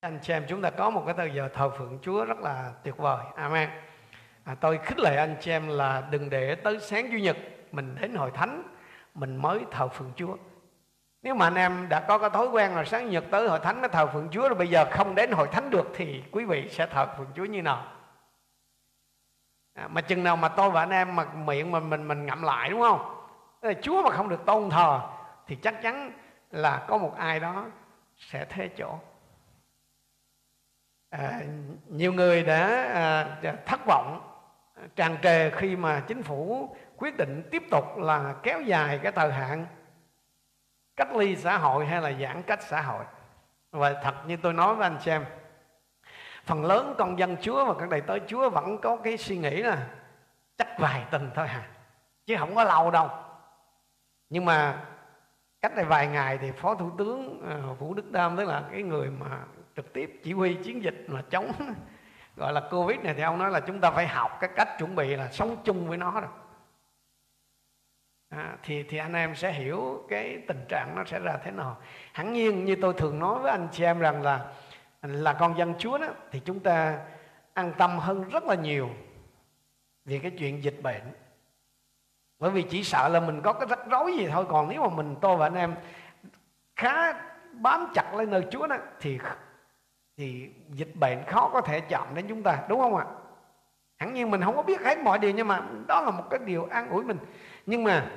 anh chị em chúng ta có một cái thời giờ thờ phượng Chúa rất là tuyệt vời. Amen. À, tôi khích lệ anh chị em là đừng để tới sáng chủ nhật mình đến hội thánh mình mới thờ phượng Chúa. Nếu mà anh em đã có cái thói quen là sáng nhật tới hội thánh mới thờ phượng Chúa rồi bây giờ không đến hội thánh được thì quý vị sẽ thờ phượng Chúa như nào? À, mà chừng nào mà tôi và anh em mà miệng mình mình mình ngậm lại đúng không? Chúa mà không được tôn thờ thì chắc chắn là có một ai đó sẽ thế chỗ à, nhiều người đã à, dạ, thất vọng à, tràn trề khi mà chính phủ quyết định tiếp tục là kéo dài cái thời hạn cách ly xã hội hay là giãn cách xã hội. Và thật như tôi nói với anh xem phần lớn con dân Chúa và các đầy tớ Chúa vẫn có cái suy nghĩ là chắc vài tuần thôi hả? Chứ không có lâu đâu. Nhưng mà cách đây vài ngày thì phó thủ tướng à, vũ đức đam tức là cái người mà trực tiếp chỉ huy chiến dịch mà chống. Gọi là covid này thì ông nói là chúng ta phải học cái cách chuẩn bị là sống chung với nó rồi. À, thì thì anh em sẽ hiểu cái tình trạng nó sẽ ra thế nào. Hẳn nhiên như tôi thường nói với anh chị em rằng là là con dân chúa đó thì chúng ta an tâm hơn rất là nhiều về cái chuyện dịch bệnh. Bởi vì chỉ sợ là mình có cái rắc rối gì thôi còn nếu mà mình tôi và anh em khá bám chặt lên nơi Chúa đó thì thì dịch bệnh khó có thể chạm đến chúng ta đúng không ạ? Hẳn nhiên mình không có biết hết mọi điều nhưng mà đó là một cái điều an ủi mình. Nhưng mà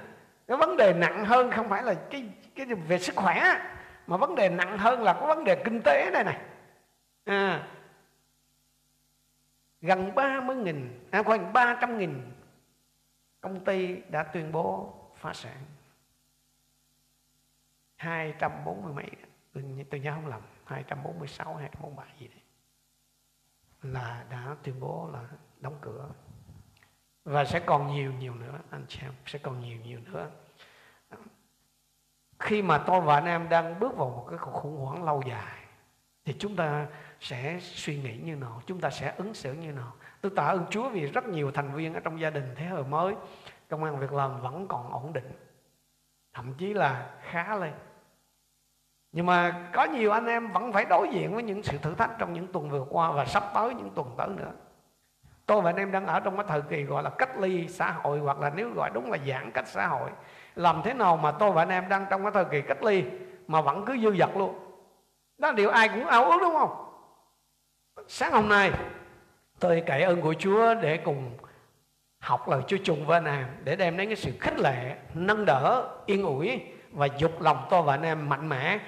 cái vấn đề nặng hơn không phải là cái cái về sức khỏe mà vấn đề nặng hơn là có vấn đề kinh tế đây này. À, gần 30 nghìn à, khoảng 300 nghìn công ty đã tuyên bố phá sản. 240 mấy tôi, tôi nhớ không lầm 246 247 gì đấy. Là đã tuyên bố là đóng cửa. Và sẽ còn nhiều nhiều nữa anh chị em sẽ còn nhiều nhiều nữa. Khi mà tôi và anh em đang bước vào một cái cuộc khủng hoảng lâu dài thì chúng ta sẽ suy nghĩ như nào? Chúng ta sẽ ứng xử như nào? Tôi tạ ơn Chúa vì rất nhiều thành viên ở trong gia đình thế hệ mới công an việc làm vẫn còn ổn định. Thậm chí là khá lên nhưng mà có nhiều anh em vẫn phải đối diện với những sự thử thách trong những tuần vừa qua và sắp tới những tuần tới nữa. Tôi và anh em đang ở trong cái thời kỳ gọi là cách ly xã hội hoặc là nếu gọi đúng là giãn cách xã hội. Làm thế nào mà tôi và anh em đang trong cái thời kỳ cách ly mà vẫn cứ dư dật luôn? Đó là điều ai cũng ao ước đúng không? Sáng hôm nay, tôi cậy ơn của Chúa để cùng học lời Chúa chung với anh em, để đem đến cái sự khích lệ, nâng đỡ, yên ủi và dục lòng tôi và anh em mạnh mẽ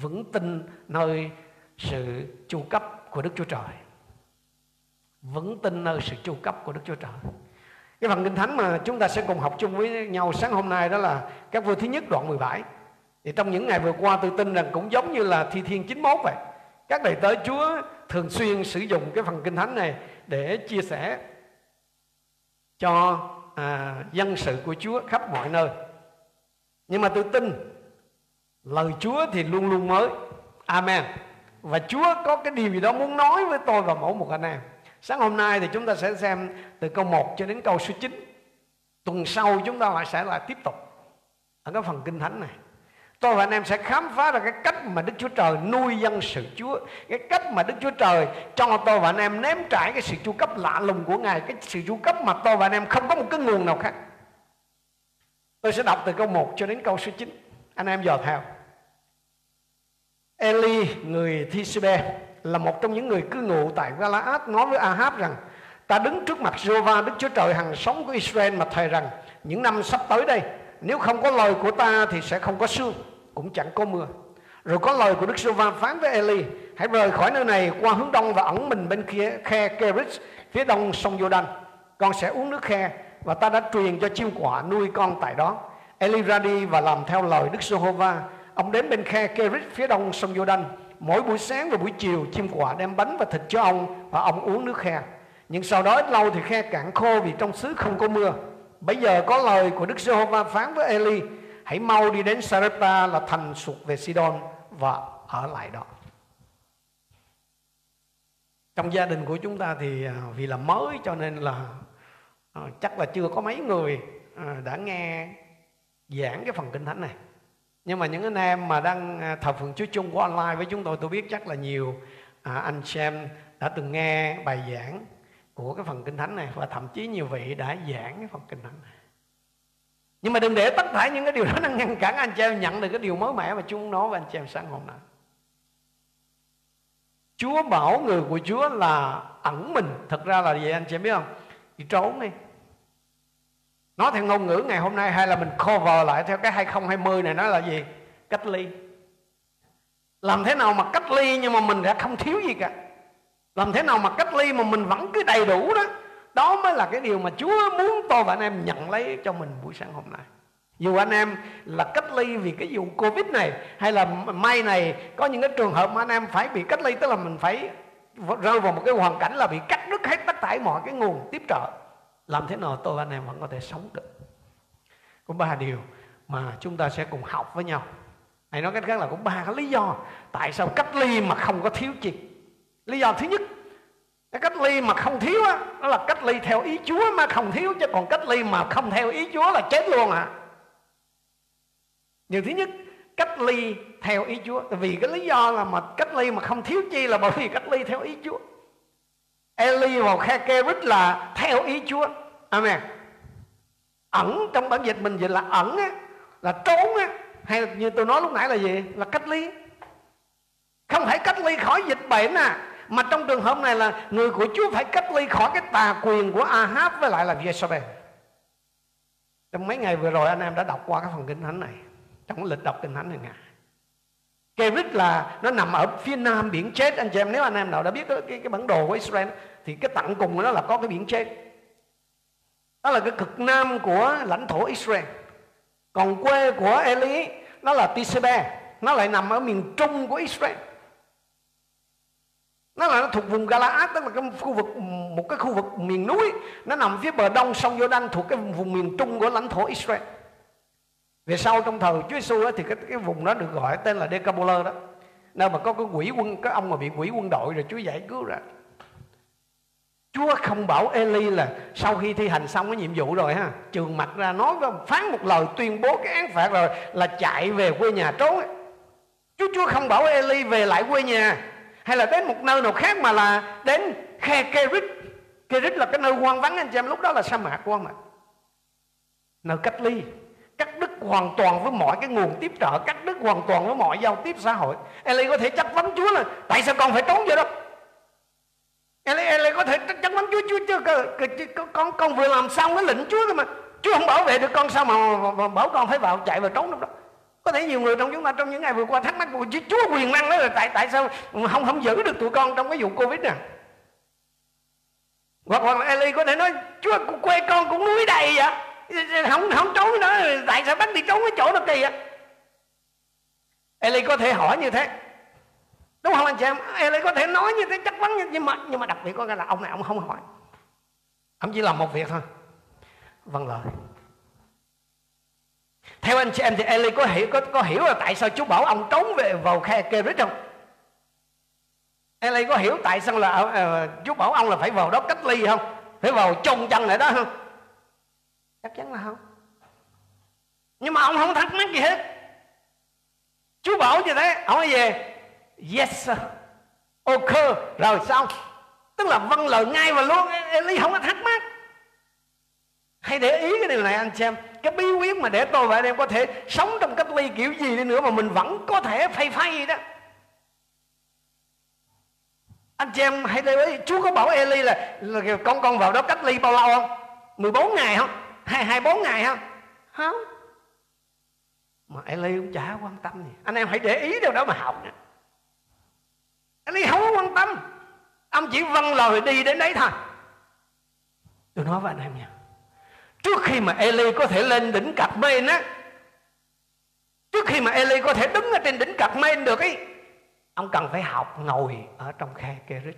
vững tin nơi sự chu cấp của Đức Chúa Trời. Vững tin nơi sự chu cấp của Đức Chúa Trời. Cái phần kinh thánh mà chúng ta sẽ cùng học chung với nhau sáng hôm nay đó là các vua thứ nhất đoạn 17 thì trong những ngày vừa qua tôi tin rằng cũng giống như là thi thiên 91 vậy. Các đầy tớ Chúa thường xuyên sử dụng cái phần kinh thánh này để chia sẻ cho à, dân sự của Chúa khắp mọi nơi. Nhưng mà tôi tin lời Chúa thì luôn luôn mới. Amen. Và Chúa có cái điều gì đó muốn nói với tôi và mỗi một anh em. Sáng hôm nay thì chúng ta sẽ xem từ câu 1 cho đến câu số 9 tuần sau chúng ta lại sẽ lại tiếp tục. Ở cái phần kinh thánh này. Tôi và anh em sẽ khám phá ra cái cách mà Đức Chúa Trời nuôi dân sự Chúa. Cái cách mà Đức Chúa Trời cho tôi và anh em nếm trải cái sự chu cấp lạ lùng của Ngài. Cái sự chu cấp mà tôi và anh em không có một cái nguồn nào khác. Tôi sẽ đọc từ câu 1 cho đến câu số 9 anh em dò theo. Eli, người Thisbe là một trong những người cư ngụ tại Galaad, nói với Ahab rằng, ta đứng trước mặt Jehovah, Đức Chúa Trời hằng sống của Israel mà thề rằng, những năm sắp tới đây, nếu không có lời của ta thì sẽ không có sương, cũng chẳng có mưa. Rồi có lời của Đức giê va phán với Eli, hãy rời khỏi nơi này qua hướng đông và ẩn mình bên kia, khe Kerit phía đông sông Jordan. Con sẽ uống nước khe và ta đã truyền cho chim quả nuôi con tại đó. Eli ra đi và làm theo lời Đức Giê-hô-va ông đến bên khe Kerit phía đông sông Jordan. Mỗi buổi sáng và buổi chiều, chim quả đem bánh và thịt cho ông và ông uống nước khe. Nhưng sau đó ít lâu thì khe cạn khô vì trong xứ không có mưa. Bây giờ có lời của Đức Giê-hô-va phán với Eli, Hãy mau đi đến Sarepta là thành sụt về Sidon Và ở lại đó. Trong gia đình của chúng ta thì à, vì là mới cho nên là à, Chắc là chưa có mấy người à, đã nghe giảng cái phần kinh thánh này nhưng mà những anh em mà đang à, thờ phượng Chúa chung của online với chúng tôi tôi biết chắc là nhiều à, anh xem đã từng nghe bài giảng của cái phần kinh thánh này và thậm chí nhiều vị đã giảng cái phần kinh thánh này. Nhưng mà đừng để tất cả những cái điều đó nó ngăn cản anh chị em nhận được cái điều mới mẻ mà Chúa nói với anh chị em sáng hôm nay. Chúa bảo người của Chúa là ẩn mình. Thật ra là gì anh chị em biết không? Đi trốn đi. Nói theo ngôn ngữ ngày hôm nay, Hay là mình cover lại theo cái 2020 này, Nói là gì? Cách ly. Làm thế nào mà cách ly Nhưng mà mình đã không thiếu gì cả? Làm thế nào mà cách ly mà mình vẫn cứ đầy đủ đó? Đó mới là cái điều mà Chúa muốn tôi và anh em nhận lấy cho mình buổi sáng hôm nay. Dù anh em là cách ly vì cái vụ Covid này, Hay là may này, có những cái trường hợp mà anh em phải bị cách ly, Tức là mình phải rơi vào một cái hoàn cảnh là bị cắt đứt hết tất cả mọi cái nguồn tiếp trợ. Làm thế nào tôi và anh em vẫn có thể sống được? Có ba điều mà chúng ta sẽ cùng học với nhau. Hay nói cách khác là có ba cái lý do Tại sao cách ly mà không có thiếu gì Lý do thứ nhất, cái cách ly mà không thiếu á Đó là cách ly theo ý Chúa mà không thiếu, Chứ còn cách ly mà không theo ý Chúa là chết luôn à Điều thứ nhất, cách ly theo ý Chúa. Vì cái lý do là mà cách ly mà không thiếu chi là bởi vì cách ly theo ý Chúa. Eli và khe là theo ý Chúa. Amen. Ẩn trong bản dịch mình dịch là ẩn á, Là trốn á. Hay là như tôi nói lúc nãy là gì? Là cách ly. Không phải cách ly khỏi dịch bệnh à Mà trong trường hợp này là Người của Chúa phải cách ly khỏi cái tà quyền của Ahab Với lại là Jezebel. Trong mấy ngày vừa rồi anh em đã đọc qua cái phần kinh thánh này trong lịch đọc kinh thánh này ngài Kerit là nó nằm ở phía nam biển chết. Anh chị em nếu anh em nào đã biết cái, cái, cái bản đồ của Israel thì cái tận cùng của nó là có cái biển chết. Đó là cái cực nam của lãnh thổ Israel. Còn quê của Eli nó là Tisebe. Nó lại nằm ở miền trung của Israel. Nó là nó thuộc vùng Galaad tức là cái khu vực một cái khu vực miền núi. Nó nằm phía bờ đông sông Jordan thuộc cái vùng miền trung của lãnh thổ Israel về sau trong thời Chúa Giêsu thì cái, cái vùng đó được gọi tên là Decapolis đó. Nơi mà có cái quỷ quân cái ông mà bị quỷ quân đội rồi Chúa giải cứu ra. Chúa không bảo Eli là sau khi thi hành xong cái nhiệm vụ rồi ha trường mặt ra nói với phán một lời tuyên bố cái án phạt rồi là chạy về quê nhà trốn. Chúa Chúa không bảo Eli về lại quê nhà hay là đến một nơi nào khác mà là đến khe Kerit. Kerit là cái nơi hoang vắng anh chị em lúc đó là sa mạc quan mà nơi cách ly cắt đứt hoàn toàn với mọi cái nguồn tiếp trợ cắt đứt hoàn toàn với mọi giao tiếp xã hội. Eli có thể chất vấn Chúa là tại sao con phải trốn vậy đó? Eli, Eli có thể chất vấn Chúa Chúa chưa, con, con vừa làm xong cái lệnh Chúa thôi mà. Chúa không bảo vệ được con sao mà, mà, mà bảo con phải vào chạy vào trốn đâu đó. Có thể nhiều người trong chúng ta trong những ngày vừa qua thắc mắc của Chúa quyền năng đó là tại tại sao không không giữ được tụi con trong cái vụ Covid nè? Hoặc hoặc là Eli có thể nói Chúa quê con cũng núi đầy vậy không không trốn nữa. Tại sao bắt đi trốn cái chỗ đó kỳ vậy? Eli có thể hỏi như thế. Đúng không anh chị em? Eli có thể nói như thế chắc vấn nhưng mà nhưng mà đặc biệt có cái là ông này ông không hỏi. Ông chỉ làm một việc thôi. Vâng lời. Theo anh chị em thì Eli có hiểu có, có hiểu là tại sao Chúa bảo ông trốn về vào khe Kerit không? Eli có hiểu tại sao là ờ, ờ, uh, Chúa bảo ông là phải vào đó cách ly không? Phải vào chôn chân lại đó không? Chắc chắn là không. Nhưng mà ông không thắc mắc gì hết. Chú bảo như thế ông nói về yes sir. Ok rồi xong. Tức là vâng lời ngay và luôn Eli không có thắc mắc. Hãy để ý cái điều này anh xem cái bí quyết mà để tôi và anh em có thể sống trong cách ly kiểu gì đi nữa mà mình vẫn có thể phay phay đó. Anh chị em hãy để ý Chúa có bảo Eli là, là con con vào đó cách ly bao lâu không? 14 ngày không? Hai hai bốn ngày không? Không. Mà Eli cũng chả quan tâm gì. Anh em hãy để ý điều đó mà học nha Eli không có quan tâm. Ông chỉ vâng lời đi đến đấy thôi. Tôi nói với anh em nha. Trước khi mà Eli có thể lên đỉnh cặp men á trước khi mà Eli có thể đứng ở trên đỉnh cặp men được ấy ông cần phải học ngồi ở trong khe Kerit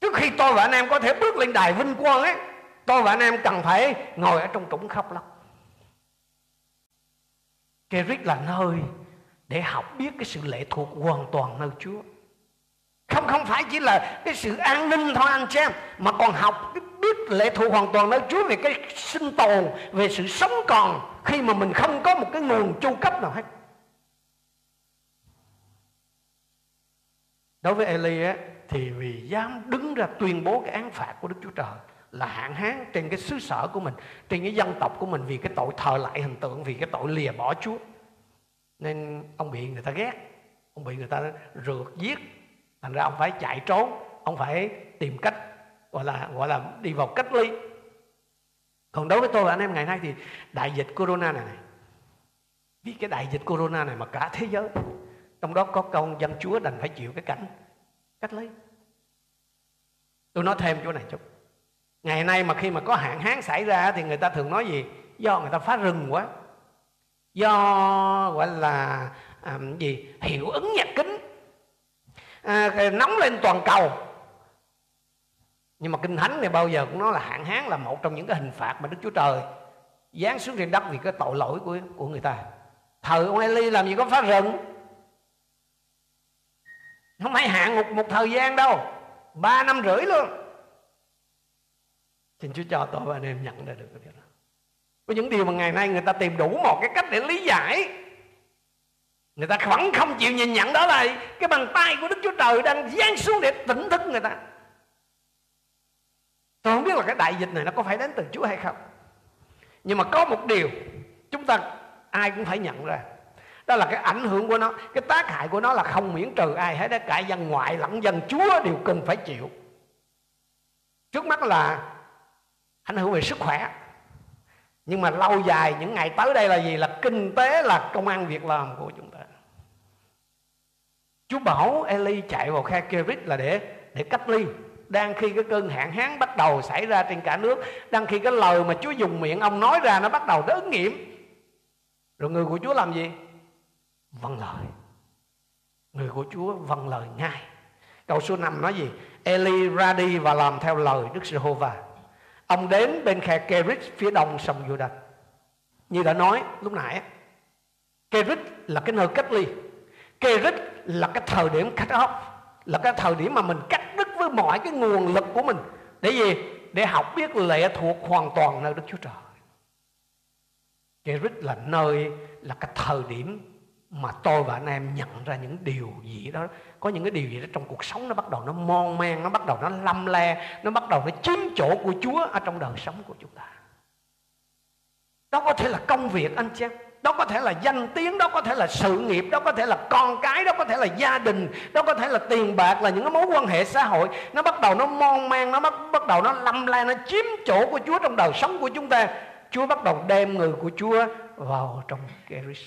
trước khi tôi và anh em có thể bước lên đài vinh quang ấy tôi và anh em cần phải ngồi ở trong trũng khóc lóc. Kerit là nơi để học biết cái sự lệ thuộc hoàn toàn nơi Chúa. Không không phải chỉ là cái sự an ninh thôi anh xem mà còn học biết lệ thuộc hoàn toàn nơi Chúa về cái sinh tồn, về sự sống còn khi mà mình không có một cái nguồn chu cấp nào hết. Đối với Eli á, thì vì dám đứng ra tuyên bố cái án phạt của Đức Chúa Trời là hạn hán trên cái xứ sở của mình trên cái dân tộc của mình vì cái tội thờ lại hình tượng vì cái tội lìa bỏ Chúa. Nên ông bị người ta ghét ông bị người ta rượt giết thành ra ông phải chạy trốn ông phải tìm cách gọi là gọi là đi vào cách ly. Còn đối với tôi và anh em ngày nay thì đại dịch corona này, này vì cái đại dịch corona này mà cả thế giới trong đó có công dân chúa đành phải chịu cái cảnh cách ly. Tôi nói thêm chỗ này chút ngày nay mà khi mà có hạn hán xảy ra thì người ta thường nói gì? Do người ta phá rừng quá. Do gọi là à, gì? Hiệu ứng nhà kính. À, nóng lên toàn cầu. Nhưng mà kinh thánh này bao giờ cũng nói là hạn hán là một trong những cái hình phạt mà đức chúa trời giáng xuống trên đất vì cái tội lỗi của của người ta. Thời ông Eli làm gì có phá rừng? Không phải hạn một một thời gian đâu. Ba năm rưỡi luôn xin Chúa cho tôi và anh em nhận ra được cái điều đó. Có những điều mà ngày nay người ta tìm đủ một cái cách để lý giải. Người ta vẫn không chịu nhìn nhận đó là cái bàn tay của Đức Chúa Trời đang giáng xuống để tỉnh thức người ta. Tôi không biết là cái đại dịch này nó có phải đến từ Chúa hay không. Nhưng mà có một điều chúng ta ai cũng phải nhận ra. Đó là cái ảnh hưởng của nó, cái tác hại của nó là không miễn trừ ai hết cả dân ngoại lẫn dân chúa đều cần phải chịu. Trước mắt là ảnh hưởng về sức khỏe. Nhưng mà lâu dài, những ngày tới đây là gì? Là kinh tế, là công ăn việc làm của chúng ta. Chúa bảo Eli chạy vào khe Kerit là để để cách ly. Đang khi cái cơn hạn hán bắt đầu xảy ra trên cả nước, đang khi cái lời mà Chúa dùng miệng ông nói ra nó bắt đầu nó ứng nghiệm. Rồi người của Chúa làm gì? Vâng lời. Người của Chúa vâng lời ngay. Câu số 5 nói gì? Eli ra đi và làm theo lời Đức Giê-hô-va ông đến bên khe Kerit phía đông sông Jordan. Như đã nói lúc nãy Kerit là cái nơi cách ly. Kerit là cái thời điểm cắt off là cái thời điểm mà mình cắt đứt với mọi cái nguồn lực của mình. Để gì? Để học biết lệ thuộc hoàn toàn nơi Đức Chúa Trời. Kerit là nơi, là cái thời điểm mà tôi và anh em nhận ra những điều gì đó có những cái điều gì đó trong cuộc sống nó bắt đầu nó mon men nó bắt đầu nó lâm le nó bắt đầu nó chiếm chỗ của Chúa ở trong đời sống của chúng ta. Đó có thể là công việc anh chị em đó có thể là danh tiếng đó có thể là sự nghiệp đó có thể là con cái đó có thể là gia đình đó có thể là tiền bạc là những cái mối quan hệ xã hội. Nó bắt đầu nó mon man nó bắt, bắt đầu nó lâm la nó chiếm chỗ của Chúa trong đời sống của chúng ta. Chúa bắt đầu đem người của Chúa vào trong Keris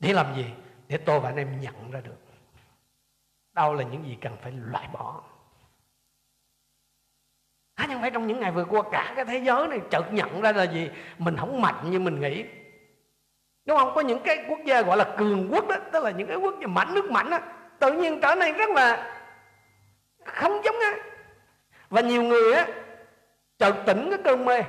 để làm gì? Để tôi và anh em nhận ra được đâu là những gì cần phải loại bỏ. À, nhưng phải trong những ngày vừa qua cả cái thế giới này chợt nhận ra là gì? Mình không mạnh như mình nghĩ. Đúng không? Có những cái quốc gia gọi là cường quốc đó tức là những cái quốc gia mạnh nước mạnh đó tự nhiên trở nên rất là không giống á. Và nhiều người á chợt tỉnh cái cơn mê.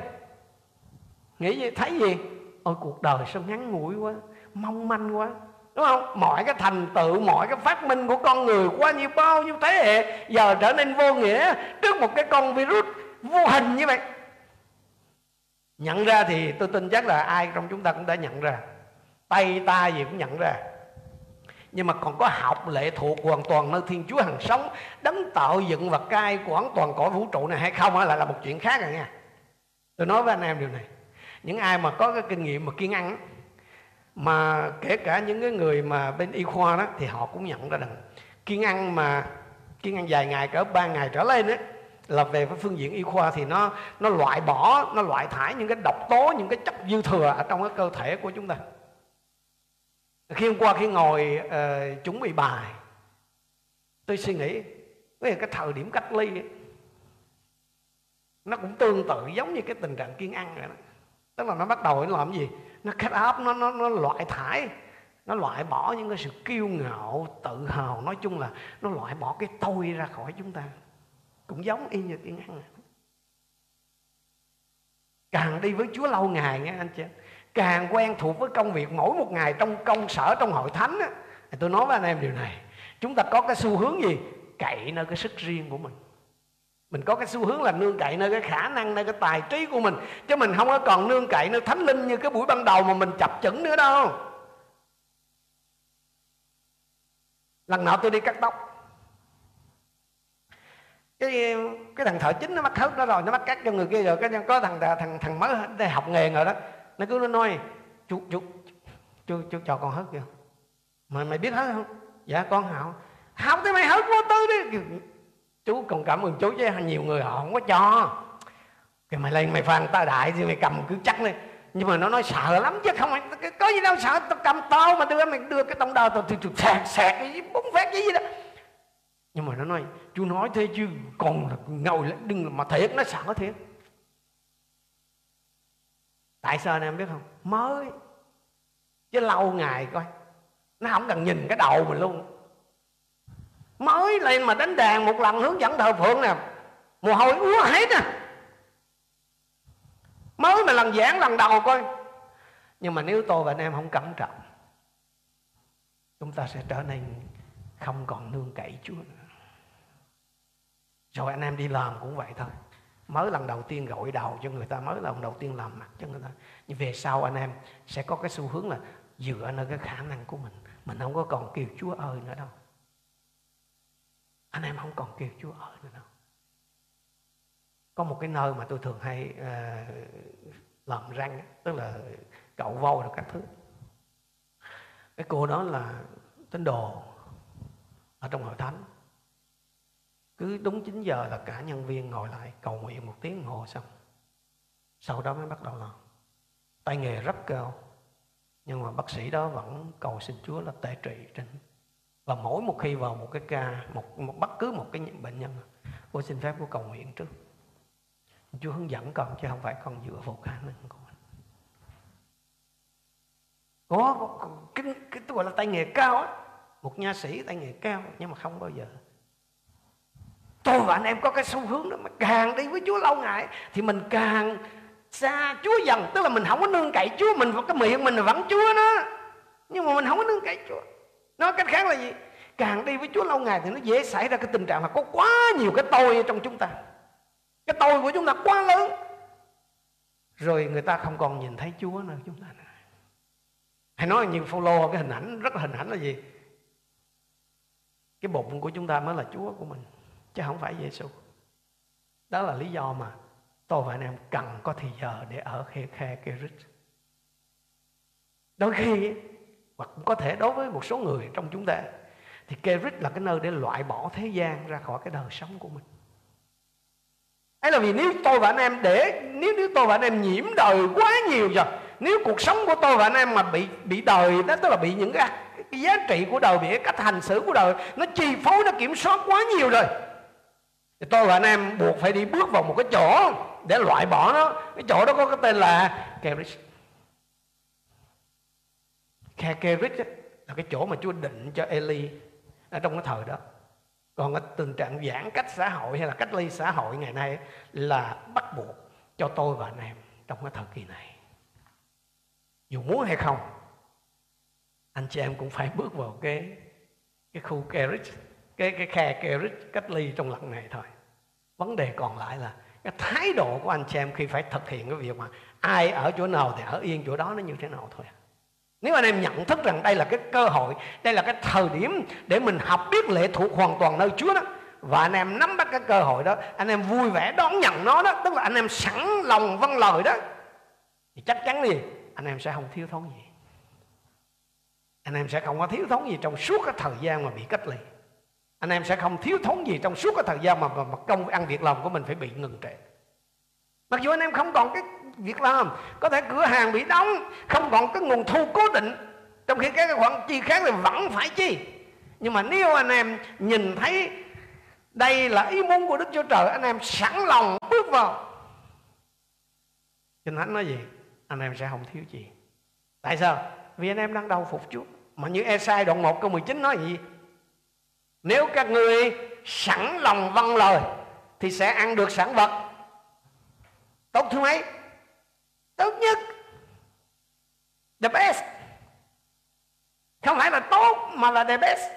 Nghĩ gì? Thấy gì? Ôi cuộc đời sao ngắn ngủi quá mong manh quá đúng không? Mọi cái thành tựu, mọi cái phát minh của con người qua nhiều bao nhiêu thế hệ giờ trở nên vô nghĩa trước một cái con virus vô hình như vậy. Nhận ra thì tôi tin chắc là ai trong chúng ta cũng đã nhận ra. Tay ta gì cũng nhận ra. Nhưng mà còn có học lệ thuộc hoàn toàn nơi thiên chúa hằng sống, đấng tạo dựng và cai quản toàn cõi vũ trụ này hay không là là một chuyện khác rồi nha. Tôi nói với anh em điều này. Những ai mà có cái kinh nghiệm mà kiên ăn mà kể cả những cái người mà bên y khoa đó thì họ cũng nhận ra rằng kiêng ăn mà kiêng ăn dài ngày cỡ ba ngày trở lên á là về cái phương diện y khoa thì nó nó loại bỏ nó loại thải những cái độc tố những cái chất dư thừa ở trong cái cơ thể của chúng ta. Khi hôm qua khi ngồi uh, chuẩn bị bài tôi suy nghĩ cái cái thời điểm cách ly ấy, nó cũng tương tự giống như cái tình trạng kiêng ăn rồi đó. Tức là nó bắt đầu nó làm gì? Nó cắt áp nó nó nó loại thải. Nó loại bỏ những cái sự kiêu ngạo tự hào. Nói chung là nó loại bỏ cái tôi ra khỏi chúng ta. Cũng giống y như tiếng ăn càng đi với Chúa lâu ngày nghe anh chị. Càng quen thuộc với công việc mỗi một ngày trong công sở trong hội thánh á, thì tôi nói với anh em điều này. Chúng ta có cái xu hướng gì? Cậy nơi cái sức riêng của mình mình có cái xu hướng là nương cậy nơi cái khả năng, nơi cái tài trí của mình. Chứ mình không có còn nương cậy nơi thánh linh như cái buổi ban đầu mà mình chập chững nữa đâu. Lần nào tôi đi cắt tóc. Cái cái thằng thợ chính nó mắc hết đó rồi, nó mắc cắt cho người kia rồi. Cái có thằng thằng thằng mới học nghề rồi đó. Nó cứ nó nói, chú chú chú chú cho con hết kìa mày mày biết hết không? Dạ con hảo. Học thì mày hết vô tư đi chú còn cảm ơn chú chứ, nhiều người họ không có cho. Cái mày lên mày phan ta đại thì mày cầm cứ chắc lên. Nhưng mà nó nói sợ lắm chứ, không có gì đâu sợ, tao cầm tao mà đưa, mày đưa cái tông đờ tao thì sẹt sẹt cái bốn phép cái gì đó. Nhưng mà nó nói, chú nói thế chứ, còn là ngồi lại đừng mà thiệt, nó sợ thiệt. Tại sao anh em biết không? Mới. Chứ lâu ngày coi, nó không cần nhìn cái đầu mình luôn mới lên mà đánh đàn một lần hướng dẫn thờ phượng nè mồ hôi úa hết nè mới mà lần giảng lần đầu coi nhưng mà nếu tôi và anh em không cẩn trọng chúng ta sẽ trở nên không còn nương cậy Chúa nữa. Rồi anh em đi làm cũng vậy thôi. Mới lần đầu tiên gội đầu cho người ta, mới lần đầu tiên làm mặt cho người ta. Nhưng về sau anh em sẽ có cái xu hướng là dựa nơi cái khả năng của mình. Mình không có còn kêu Chúa ơi nữa đâu. Anh em không còn kêu Chúa ở nữa đâu. Có một cái nơi mà tôi thường hay uh, làm răng tức là cậu vô rồi các thứ. Cái cô đó là tín đồ ở trong hội thánh. Cứ đúng 9 giờ là cả nhân viên ngồi lại cầu nguyện một tiếng đồng hồ xong. Sau đó mới bắt đầu làm. Tay nghề rất cao nhưng mà bác sĩ đó vẫn cầu xin Chúa là tệ trị trên và mỗi một khi vào một cái ca một, một bất cứ một cái bệnh nhân cô xin phép cô cầu nguyện trước. Chúa hướng dẫn con chứ không phải con dựa vào khả năng của mình. Có, cái, cái tôi gọi là tay nghề cao á. Một nha sĩ tay nghề cao nhưng mà không bao giờ. Tôi và anh em có cái xu hướng đó mà càng đi với Chúa lâu ngày thì mình càng xa Chúa dần. Tức là mình không có nương cậy Chúa mình vào cái miệng mình là vẫn Chúa đó. Nhưng mà mình không có nương cậy Chúa nói cách khác là gì? Càng đi với Chúa lâu ngày thì nó dễ xảy ra cái tình trạng là có quá nhiều cái tôi trong chúng ta. Cái tôi của chúng ta quá lớn. Rồi người ta không còn nhìn thấy Chúa nữa, chúng ta nữa. hay nói như follow cái hình ảnh, rất là hình ảnh là gì? Cái bụng của chúng ta mới là Chúa của mình, chứ không phải Giêsu đó là lý do mà tôi và anh em cần có thời giờ để ở khe khe rít. đôi khi hoặc cũng có thể đối với một số người trong chúng ta thì Kerit là cái nơi để loại bỏ thế gian ra khỏi cái đời sống của mình. Ấy là vì nếu tôi và anh em để nếu nếu tôi và anh em nhiễm đời quá nhiều rồi nếu cuộc sống của tôi và anh em mà bị bị đời đó tức là bị những cái, cái giá trị của đời bị cái cách hành xử của đời nó chi phối nó kiểm soát quá nhiều rồi thì tôi và anh em buộc phải đi bước vào một cái chỗ để loại bỏ nó. Cái chỗ đó có cái tên là Keris Keris là cái chỗ mà Chúa định cho Eli ở trong cái thời đó. Còn cái tình trạng giãn cách xã hội hay là cách ly xã hội ngày nay là bắt buộc cho tôi và anh em trong cái thời kỳ này. Dù muốn hay không, anh chị em cũng phải bước vào cái cái khu Kerit cái cái khe Kerit cách ly trong lần này thôi. Vấn đề còn lại là cái thái độ của anh chị em khi phải thực hiện cái việc mà ai ở chỗ nào thì ở yên chỗ đó nó như thế nào thôi à nếu anh em nhận thức rằng đây là cái cơ hội đây là cái thời điểm để mình học biết lệ thuộc hoàn toàn nơi chúa đó và anh em nắm bắt cái cơ hội đó anh em vui vẻ đón nhận nó đó tức là anh em sẵn lòng vâng lời đó thì chắc chắn gì? Anh em sẽ không thiếu thốn gì. Anh em sẽ không có thiếu thốn gì trong suốt cái thời gian mà bị cách ly. Anh em sẽ không thiếu thốn gì trong suốt cái thời gian mà, mà, mà công ăn việc làm của mình phải bị ngừng trệ mặc dù anh em không còn cái việc làm, có thể cửa hàng bị đóng, không còn cái nguồn thu cố định, trong khi các khoản chi khác thì vẫn phải chi. Nhưng mà nếu anh em nhìn thấy đây là ý muốn của Đức Chúa Trời, anh em sẵn lòng bước vào. Kinh Thánh nói gì? Anh em sẽ không thiếu gì tại sao? Vì anh em đang đầu phục Chúa. Mà như Esai đoạn 1 câu 19 nói gì? Nếu các người sẵn lòng vâng lời, thì sẽ ăn được sản vật tốt thứ mấy? Tốt nhất. The best. Không phải là tốt, mà là the best.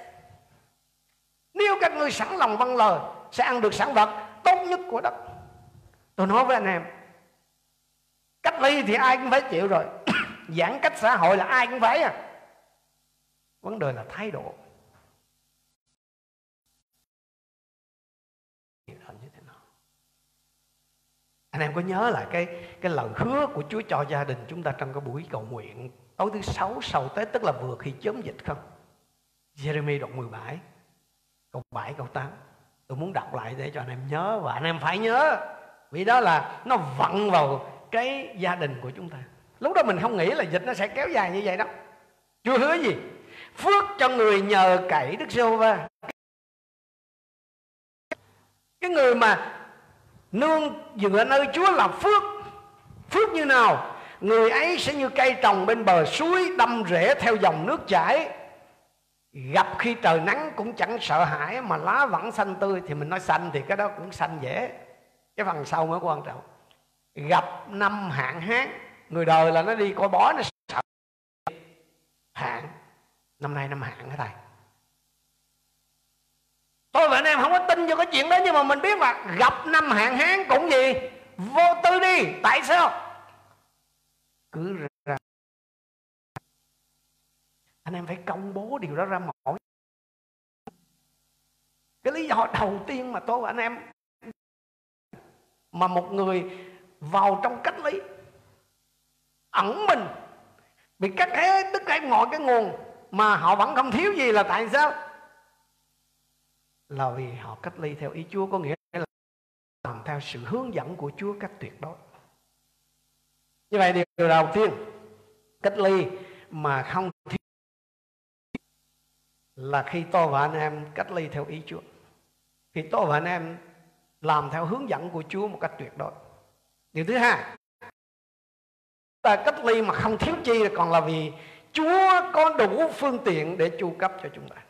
Nếu các người sẵn lòng vâng lời, sẽ ăn được sản vật tốt nhất của đất. Tôi nói với anh em, cách ly thì ai cũng phải chịu rồi. Giãn cách xã hội là ai cũng phải à. Vấn đề là thái độ là như thế nào anh em có nhớ lại cái cái lời hứa của Chúa cho gia đình chúng ta trong cái buổi cầu nguyện tối thứ sáu sau Tết, tức là vừa khi chấm dịch không? Jeremy đoạn 17 câu 7 câu 8 tôi muốn đọc lại để cho anh em nhớ, và anh em phải nhớ, vì đó là nó vặn vào cái gia đình của chúng ta. Lúc đó mình không nghĩ là dịch nó sẽ kéo dài như vậy đâu. Chúa hứa gì? Phước cho người nhờ cậy Đức Giê-hô-va. Cái người mà nương dựa nơi Chúa là phước. Phước như nào? Người ấy sẽ như cây trồng bên bờ suối, đâm rễ theo dòng nước chảy. Gặp khi trời nắng cũng chẳng sợ hãi, mà lá vẫn xanh tươi. Thì mình nói xanh thì cái đó cũng xanh dễ. Cái phần sau mới quan trọng. Gặp năm hạn hán. Người đời là nó đi coi bói, nó sợ. Hạn. Năm nay năm hạn hả thầy? Tôi và anh em không có tin cho cái chuyện đó, nhưng mà mình biết là gặp năm hạn hán cũng gì. Vô tư đi, tại sao? Cứ ra. Anh em phải công bố điều đó ra mỗi cái lý do đầu tiên mà tôi và anh em mà một người vào trong cách ly, ẩn mình bị cắt hết tất cả mọi cái nguồn mà họ vẫn không thiếu gì là tại sao? Là vì họ cách ly theo ý Chúa, có nghĩa là làm theo sự hướng dẫn của Chúa cách tuyệt đối. Như vậy điều đầu tiên, cách ly mà không thiếu là khi tôi và anh em cách ly theo ý Chúa. Khi tôi và anh em làm theo hướng dẫn của Chúa một cách tuyệt đối. Điều thứ hai, ta cách ly mà không thiếu chi còn là vì Chúa có đủ phương tiện để chu cấp cho chúng ta.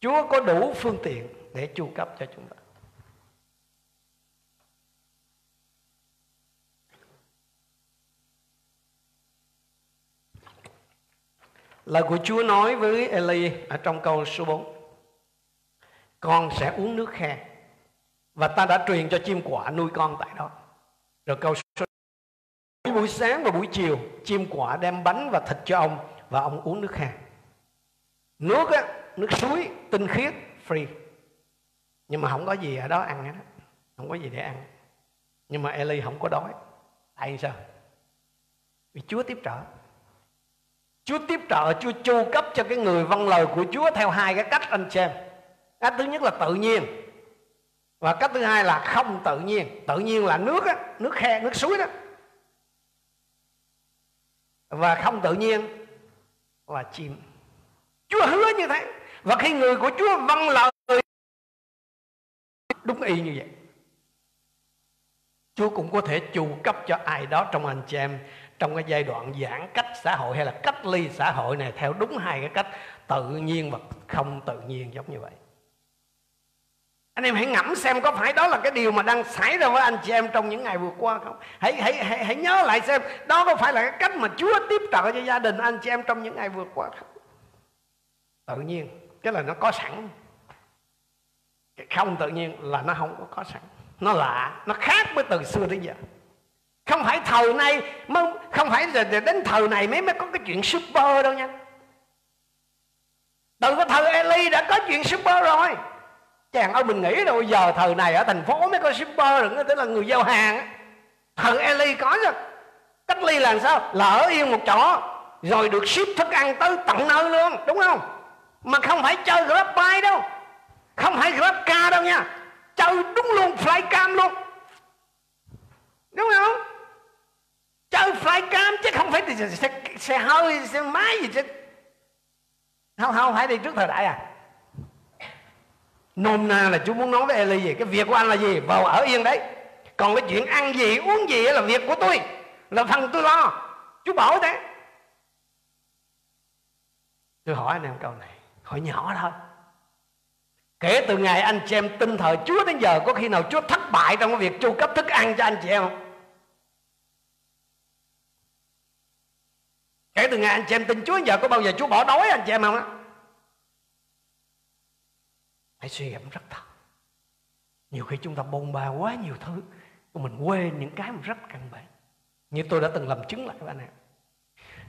Chúa có đủ phương tiện để chu cấp cho chúng ta. Lời của Chúa nói với Eli ở trong câu số 4 Con sẽ uống nước khe Và ta đã truyền cho chim quả nuôi con tại đó. Rồi câu số buổi sáng và buổi chiều, chim quả đem bánh và thịt cho ông và ông uống nước khe. Nước á nước suối, tinh khiết, free. Nhưng mà không có gì ở đó ăn hết không có gì để ăn. Nhưng mà Eli không có đói. Tại sao? Vì Chúa tiếp trợ. Chúa tiếp trợ, Chúa chu cấp cho cái người vâng lời của Chúa theo hai cái cách anh xem. Cách thứ nhất là tự nhiên. Và cách thứ hai là không tự nhiên. Tự nhiên là nước á, nước khe, nước suối đó. Và không tự nhiên là chim. Chúa hứa như thế và khi người của Chúa vâng lời đúng y như vậy. Chúa cũng có thể chu cấp cho ai đó trong anh chị em trong cái giai đoạn giãn cách xã hội hay là cách ly xã hội này theo đúng hai cái cách tự nhiên và không tự nhiên giống như vậy. Anh em hãy ngẫm xem có phải đó là cái điều mà đang xảy ra với anh chị em trong những ngày vừa qua không? Hãy hãy hãy, hãy nhớ lại xem đó có phải là cái cách mà Chúa tiếp trợ cho gia đình anh chị em trong những ngày vừa qua không? Tự nhiên cái là nó có sẵn. Cái không tự nhiên là nó không có có sẵn. Nó lạ, nó khác với từ xưa đến giờ. Không phải thời nay không phải đến thời này mới mới có cái chuyện super đâu nha. Từ cái thời Eli đã có chuyện super rồi. Chàng ơi mình nghĩ đâu giờ thời này ở thành phố mới có shipper đừng tức là người giao hàng thời Eli có chứ. Cách ly là sao? Là ở yên một chỗ, rồi được ship thức ăn tới tận nơi luôn, đúng không? Mà không phải chơi grab bike đâu. Không phải grab car đâu nha. Chơi đúng luôn flycam luôn. Đúng không? Chơi flycam chứ không phải thì xe, xe hơi xe máy gì chứ. Không không phải đi trước thời đại à. Nôm na là chú muốn nói với Eli gì? Cái việc của anh là gì? Vào ở yên đấy. Còn cái chuyện ăn gì uống gì là việc của tôi. Là phần tôi lo. Chú bảo thế. Tôi hỏi anh em câu này. Hồi nhỏ thôi. Kể từ ngày anh chị em tin thờ Chúa đến giờ, có khi nào Chúa thất bại trong cái việc chu cấp thức ăn cho anh chị em không? Kể từ ngày anh chị em tin Chúa đến giờ, có bao giờ Chúa bỏ đói anh chị em không á? Hãy suy ngẫm rất thật. Nhiều khi chúng ta bôn ba quá nhiều thứ mình quên những cái mà rất căn bản. Như tôi đã từng làm chứng lại với anh em.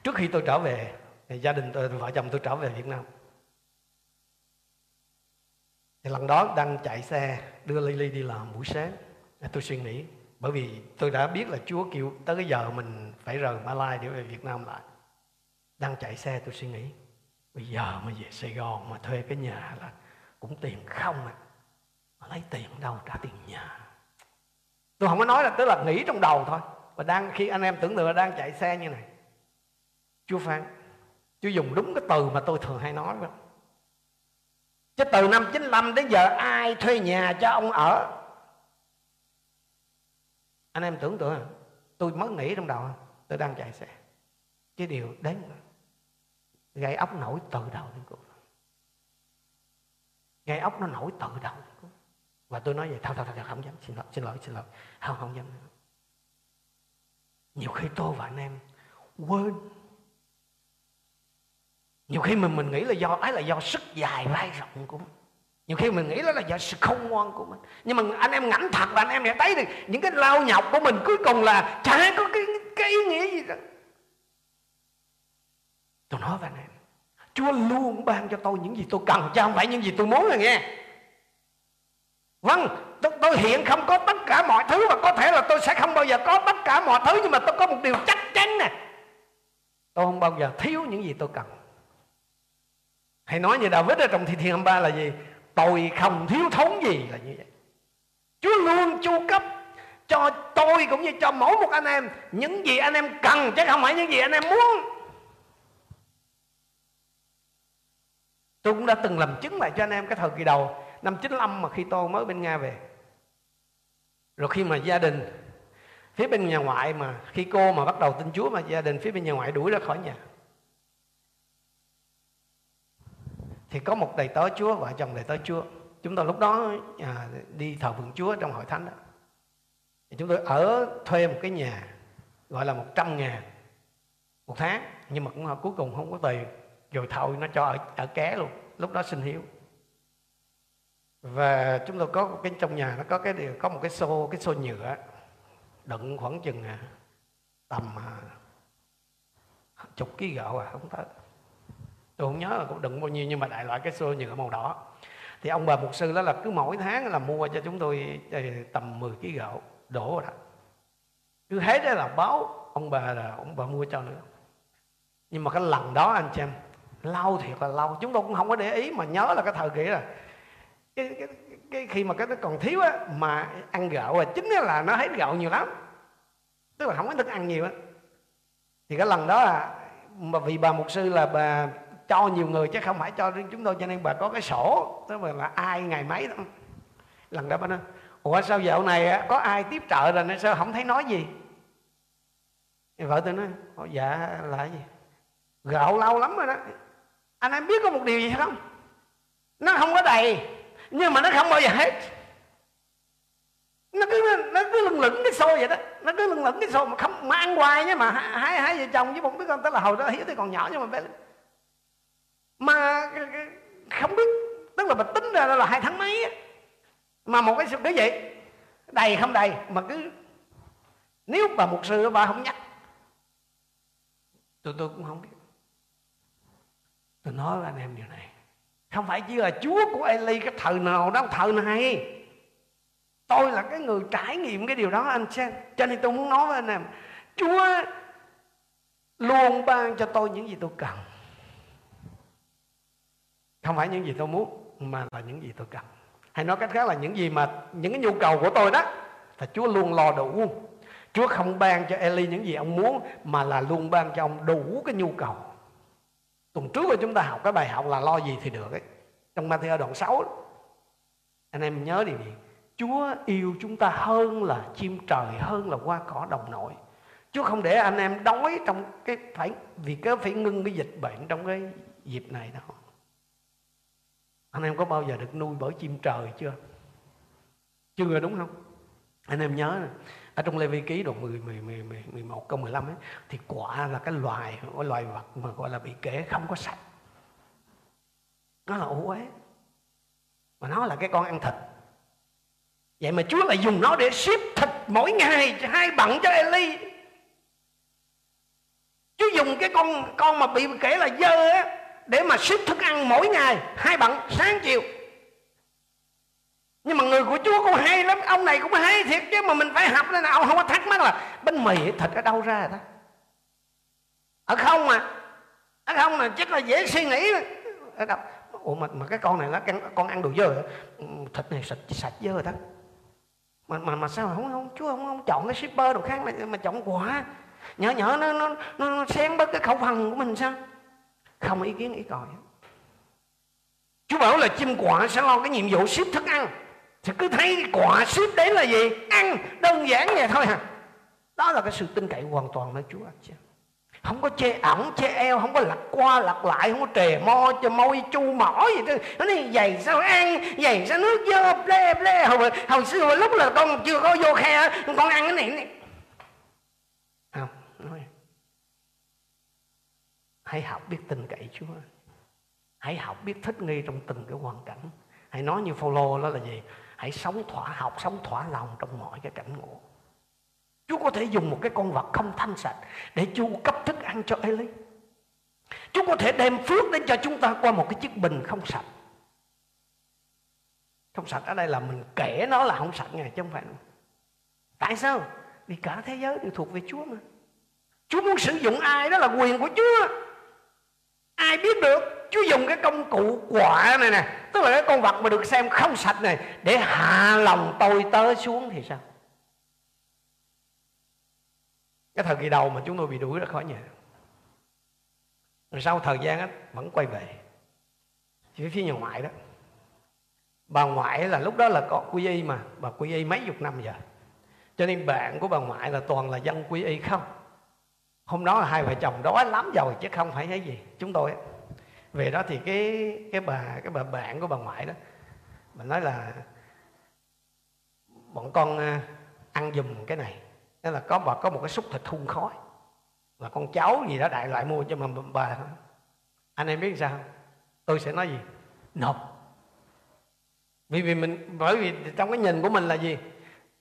Trước khi tôi trở về, thì gia đình tôi, vợ chồng tôi trở về Việt Nam thì lần đó đang chạy xe đưa Lily đi làm buổi sáng. Tôi suy nghĩ, bởi vì tôi đã biết là Chúa kêu tới cái giờ mình phải rời Malai để về Việt Nam lại. Đang chạy xe tôi suy nghĩ, bây giờ mà về Sài Gòn mà thuê cái nhà là cũng tiền không à. Mà lấy tiền đâu trả tiền nhà. Tôi không có nói là tức là nghĩ trong đầu thôi. Và đang khi anh em tưởng tượng là đang chạy xe như này, Chúa phán, Chúa dùng đúng cái từ mà tôi thường hay nói đó. Chứ từ năm 95 đến giờ ai thuê nhà cho ông ở? Anh em tưởng tượng, Tôi mới nghĩ trong đầu, Tôi đang chạy xe. Chứ điều đến Gây ốc nổi từ đầu đến cuối Gây ốc nó nổi từ đầu đến cuối Và tôi nói vậy, Thôi thôi thôi không dám, Xin lỗi xin lỗi xin lỗi. Không không dám Nhiều khi tôi và anh em Quên nhiều khi mình mình nghĩ là do ấy là do sức dài vai rộng của mình. Nhiều khi mình nghĩ đó là do sự không ngoan của mình. Nhưng mà anh em ngảnh thật và anh em sẽ thấy được những cái lao nhọc của mình cuối cùng là chả có cái cái ý nghĩa gì đó tôi nói với anh em Chúa luôn ban cho tôi những gì tôi cần chứ không phải những gì tôi muốn rồi nghe? Vâng tôi, tôi hiện không có tất cả mọi thứ Và có thể là tôi sẽ không bao giờ có tất cả mọi thứ Nhưng mà tôi có một điều chắc chắn nè. Tôi không bao giờ thiếu những gì tôi cần hay nói như David ở trong Thi Thiên 23 là gì? Tôi không thiếu thốn gì là như vậy. Chúa luôn chu cấp cho tôi cũng như cho mỗi một anh em những gì anh em cần, chứ không phải những gì anh em muốn. Tôi cũng đã từng làm chứng lại cho anh em cái thời kỳ đầu, năm 95 mà khi tôi mới bên Nga về. Rồi khi mà gia đình phía bên nhà ngoại mà, khi cô mà bắt đầu tin Chúa mà gia đình phía bên nhà ngoại đuổi ra khỏi nhà thì có một đầy tớ Chúa vợ chồng đầy tớ Chúa. Chúng tôi lúc đó à, đi thờ phượng Chúa trong hội thánh đó. Thì chúng tôi ở thuê một cái nhà gọi là 100 ngàn một tháng. Nhưng mà cũng à, cuối cùng không có tiền rồi thôi nó cho ở, ở ké luôn. Lúc đó xin hiếu. Và chúng tôi có cái trong nhà nó có cái điều có một cái xô cái xô nhựa đựng khoảng chừng à, tầm à, chục ký gạo à không tới tôi không nhớ là cũng đựng bao nhiêu nhưng mà đại loại cái xô nhựa màu đỏ. Thì ông bà mục sư đó là cứ mỗi tháng là mua cho chúng tôi ờ, tầm 10 kg gạo đổ vào đó. Cứ hết đó là báo ông bà là ông bà mua cho nữa. Nhưng mà cái lần đó anh chị em lâu thiệt là lâu chúng tôi cũng không có để ý mà nhớ là cái thời kỳ là cái, cái, cái khi mà cái nó còn thiếu á mà ăn gạo là chính là nó hết gạo nhiều lắm. Tức là không có thức ăn nhiều á. Thì cái lần đó là mà vì bà mục sư là bà cho nhiều người chứ không phải cho riêng chúng tôi cho nên bà có cái sổ tức là, là ai ngày mấy đó. Lần đó bà nói ủa sao dạo này có ai tiếp trợ rồi nên sao không thấy nói gì? Thì vợ tôi nói dạ là gì? Gạo lâu lắm rồi đó. Anh em biết có một điều gì không? Nó không có đầy nhưng mà nó không bao giờ hết. Nó cứ nó cứ lưng lửng cái xô vậy đó. Nó cứ lưng lửng cái xô mà không mà ăn hoài nhé mà hai hai vợ chồng với một đứa con tức là hồi đó hiếu thì còn nhỏ nhưng mà bé mà không biết, tức là mình tính ra là hai tháng mấy á. Mà một cái sự cái vậy, đầy không đầy, mà cứ nếu bà một sư bà không nhắc. Tụi tôi cũng không biết. Tôi nói với anh em điều này. Không phải chỉ là chúa của Eli cái thời nào đó, thời này. Tôi là cái người trải nghiệm cái điều đó, anh xem. Cho nên tôi muốn nói với anh em, chúa luôn ban cho tôi những gì tôi cần không phải những gì tôi muốn, mà là những gì tôi cần. Hay nói cách khác là những gì mà, những cái nhu cầu của tôi đó, là Chúa luôn lo đủ Chúa không ban cho Eli những gì ông muốn, mà là luôn ban cho ông đủ cái nhu cầu. Tuần trước là chúng ta học cái bài học là lo gì thì được ấy. Trong Matthew đoạn 6 anh em nhớ điều gì? Chúa yêu chúng ta hơn là chim trời, hơn là hoa cỏ đồng nội. Chúa không để anh em đói trong cái, phải, vì cái phải ngưng cái dịch bệnh trong cái dịp này đâu anh em có bao giờ được nuôi bởi chim trời chưa? Chưa đúng không? Anh em nhớ nè ở trong Lê Vi Ký đoạn 10, 10, 10, 10, 11 câu 15 ấy, thì quả là cái loài cái loài vật mà gọi là bị kể không có sạch nó là ô uế mà nó là cái con ăn thịt. Vậy mà Chúa lại dùng nó để ship thịt mỗi ngày hai bận cho Eli. Chúa dùng cái con con mà bị kể là dơ á để mà ship thức ăn mỗi ngày hai bận sáng chiều. Nhưng mà người của Chúa cũng hay lắm ông này cũng hay thiệt chứ mà mình phải học nên nào ông không có thắc mắc là bánh mì thịt ở đâu ra ta? Ở không mà ở không mà chắc là dễ suy nghĩ. Ở đâu? Ủa mà, mà cái con này nó con ăn đồ dơ ừ, thịt này sạch sạch dơ đó mà mà mà sao không không chúa không không chọn cái shipper đồ khác mà mà chọn quả? Nhỏ nhỏ nó nó nó, nó xén bớt cái khẩu phần của mình sao? Không ý kiến ý còi. Chúa bảo là chim quạ sẽ lo cái nhiệm vụ ship thức ăn. Thì cứ thấy quả ship đến là gì? Ăn đơn giản vậy thôi hả đó là cái sự tin cậy hoàn toàn nơi chúa anh chị không có chê ổng chê eo không có lặt qua lặt lại không có trề mo cho môi chu mỏ gì đó. Nó nói giày sao ăn giày sao nước dơ ble ble. Hồi, hồi xưa lúc là con chưa có vô khe con ăn cái này, này. không nói hãy học biết tin cậy Chúa hãy học biết thích nghi trong từng cái hoàn cảnh hãy nói như Phaolô đó là gì hãy sống thỏa, học sống thỏa lòng trong mọi cái cảnh ngộ Chúa có thể dùng một cái con vật không thanh sạch để chu cấp thức ăn cho Eli. Chúa có thể đem phước đến cho chúng ta qua một cái chiếc bình không sạch. Không sạch ở đây là mình kể nó là không sạch nghe chứ không phải. Tại sao? Vì cả thế giới đều thuộc về Chúa mà. Chúa muốn sử dụng ai đó là quyền của Chúa. Ai biết được, Chúa dùng cái công cụ quả này nè, Tức là cái con vật mà được xem không sạch này, Để hạ lòng tôi tớ xuống thì sao? Cái thời kỳ đầu mà chúng tôi bị đuổi ra khỏi nhà. Rồi sau thời gian á, vẫn quay về. Chỉ phía nhà ngoại đó. Bà ngoại là lúc đó là có quy y mà, bà quy y mấy chục năm giờ. Cho nên bạn của bà ngoại là toàn là dân quy y không? Hôm đó là hai vợ chồng đói lắm rồi, chứ không phải cái gì. Chúng tôi về đó thì cái cái bà cái bà bạn của bà ngoại đó, bà nói là, bọn con à, ăn dùm cái này. Đó là có, bà có một cái xúc thịt hun khói. Là con cháu gì đó đại loại mua cho mà bà anh em biết sao tôi sẽ nói gì? Nộp. Vì vì mình, bởi vì trong cái nhìn của mình là gì?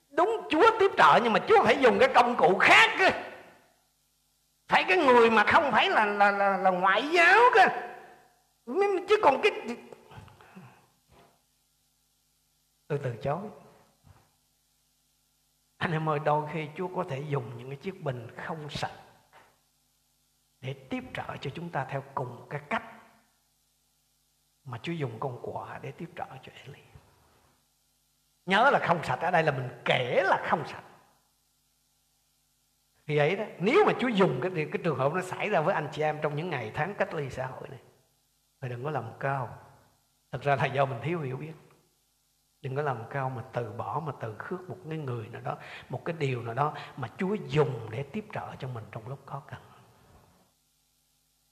Đúng chúa tiếp trợ nhưng mà chúa phải dùng cái công cụ khác cơ phải cái người mà không phải là là là, là ngoại giáo cơ chứ còn cái tôi từ chối anh em ơi đôi khi Chúa có thể dùng những cái chiếc bình không sạch để tiếp trợ cho chúng ta theo cùng cái cách mà Chúa dùng con quả để tiếp trợ cho Eli. Nhớ là không sạch ở đây là mình kể là không sạch thì ấy đó, nếu mà Chúa dùng cái, cái trường hợp nó xảy ra với anh chị em trong những ngày tháng cách ly xã hội này, thì đừng có làm cao. Thật ra là do mình thiếu hiểu biết. Đừng có làm cao mà từ bỏ mà từ khước một cái người nào đó một cái điều nào đó mà Chúa dùng để tiếp trợ cho mình trong lúc khó khăn.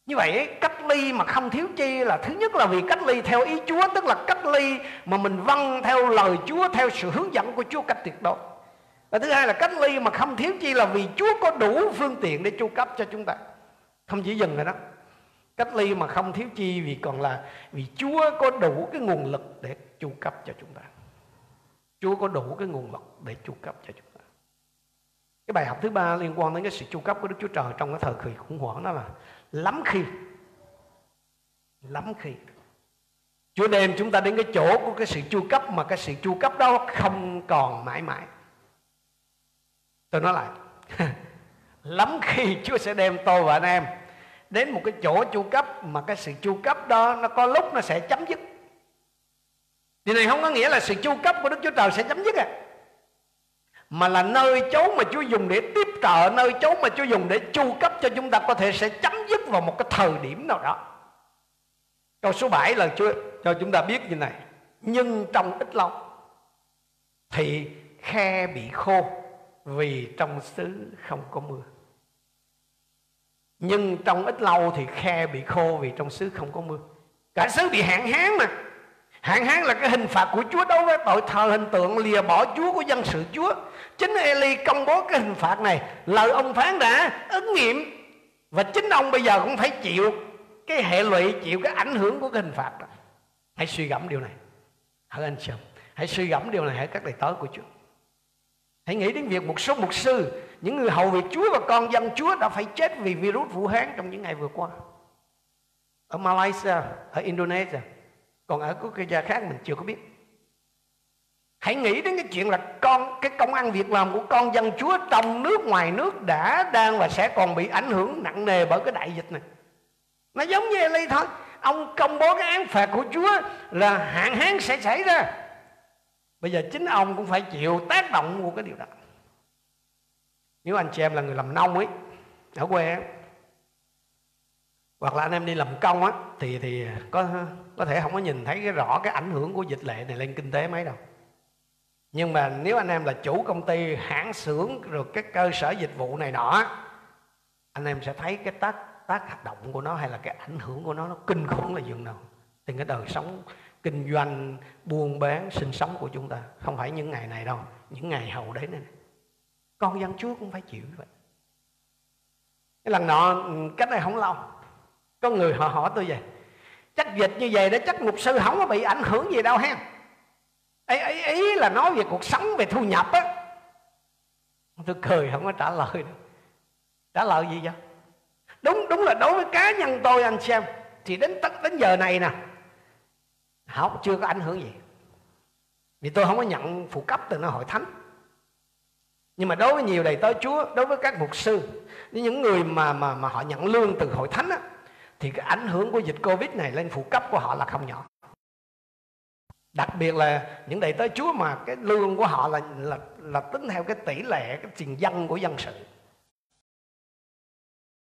Như vậy cách ly mà không thiếu chi là thứ nhất là vì cách ly theo ý Chúa tức là cách ly mà mình vâng theo lời Chúa theo sự hướng dẫn của Chúa cách tuyệt đối và thứ hai là cách ly mà không thiếu chi là vì Chúa có đủ phương tiện để chu cấp cho chúng ta. Không chỉ dừng rồi đó. Cách ly mà không thiếu chi vì còn là vì Chúa có đủ cái nguồn lực để chu cấp cho chúng ta. Chúa có đủ cái nguồn lực để chu cấp cho chúng ta. Cái bài học thứ ba liên quan đến cái sự chu cấp của Đức Chúa Trời trong cái thời kỳ khủng hoảng đó là lắm khi. Lắm khi. Chúa đem chúng ta đến cái chỗ của cái sự chu cấp mà cái sự chu cấp đó không còn mãi mãi. Tôi nói lại, lắm khi Chúa sẽ đem tôi và anh em đến một cái chỗ chu cấp mà cái sự chu cấp đó nó có lúc nó sẽ chấm dứt. Điều này không có nghĩa là sự chu cấp của Đức Chúa Trời sẽ chấm dứt à. Mà là nơi chỗ mà Chúa dùng để tiếp trợ Nơi chỗ mà Chúa dùng để chu cấp cho chúng ta Có thể sẽ chấm dứt vào một cái thời điểm nào đó. Câu số 7 là Chúa cho chúng ta biết như này. Nhưng trong ít lâu Thì khe bị khô. Vì trong xứ không có mưa Nhưng trong ít lâu thì khe bị khô Vì trong xứ không có mưa Cả xứ bị hạn hán mà Hạn hán là cái hình phạt của Chúa đối với tội thờ hình tượng lìa bỏ Chúa của dân sự Chúa. Chính Eli công bố cái hình phạt này. Lời ông phán đã ứng nghiệm. Và chính ông bây giờ cũng phải chịu cái hệ lụy, chịu cái ảnh hưởng của cái hình phạt đó. Hãy suy gẫm điều này. Hỡi anh chị Hãy suy gẫm điều này hãy các đầy tớ của Chúa. Hãy nghĩ đến việc một số mục sư, những người hầu việc Chúa và con dân Chúa đã phải chết vì virus Vũ Hán trong những ngày vừa qua. Ở Malaysia, ở Indonesia, còn ở quốc gia khác mình chưa có biết. Hãy nghĩ đến cái chuyện là con cái công ăn việc làm của con dân chúa trong nước ngoài nước đã đang và sẽ còn bị ảnh hưởng nặng nề bởi cái đại dịch này. Nó giống như Eli thôi. Ông công bố cái án phạt của chúa là hạn hán sẽ xảy ra bây giờ chính ông cũng phải chịu tác động của cái điều đó. Nếu anh chị em là người làm nông ấy, ở quê hoặc là anh em đi làm công á, thì thì có có thể không có nhìn thấy cái rõ cái ảnh hưởng của dịch lệ này lên kinh tế mấy đâu. Nhưng mà nếu anh em là chủ công ty hãng xưởng rồi các cơ sở dịch vụ này nọ anh em sẽ thấy cái tác tác hoạt động của nó hay là cái ảnh hưởng của nó nó kinh khủng là dường nào. Thì cái đời sống kinh doanh buôn bán sinh sống của chúng ta. Không phải những ngày này đâu những ngày hậu đến này con dân chúa cũng phải chịu như vậy. Cái lần nọ ừ, cách đây không lâu có người họ hỏi tôi vậy chắc dịch như vậy đó chắc mục sư không có bị ảnh hưởng gì đâu ha? Ấy, ấy, ý là nói về cuộc sống về thu nhập á. Tôi cười không có trả lời đâu. trả lời gì vậy? Đúng đúng là đối với cá nhân tôi anh xem thì đến tất đến giờ này nè học chưa có ảnh hưởng gì. Vì tôi không có nhận phụ cấp từ nó hội thánh. Nhưng mà đối với nhiều đầy tớ Chúa đối với các mục sư những người mà mà mà họ nhận lương từ hội thánh á, thì cái ảnh hưởng của dịch Covid này lên phụ cấp của họ là không nhỏ. Đặc biệt là những đầy tớ Chúa mà cái lương của họ là là là tính theo cái tỷ lệ cái tiền dân của dân sự.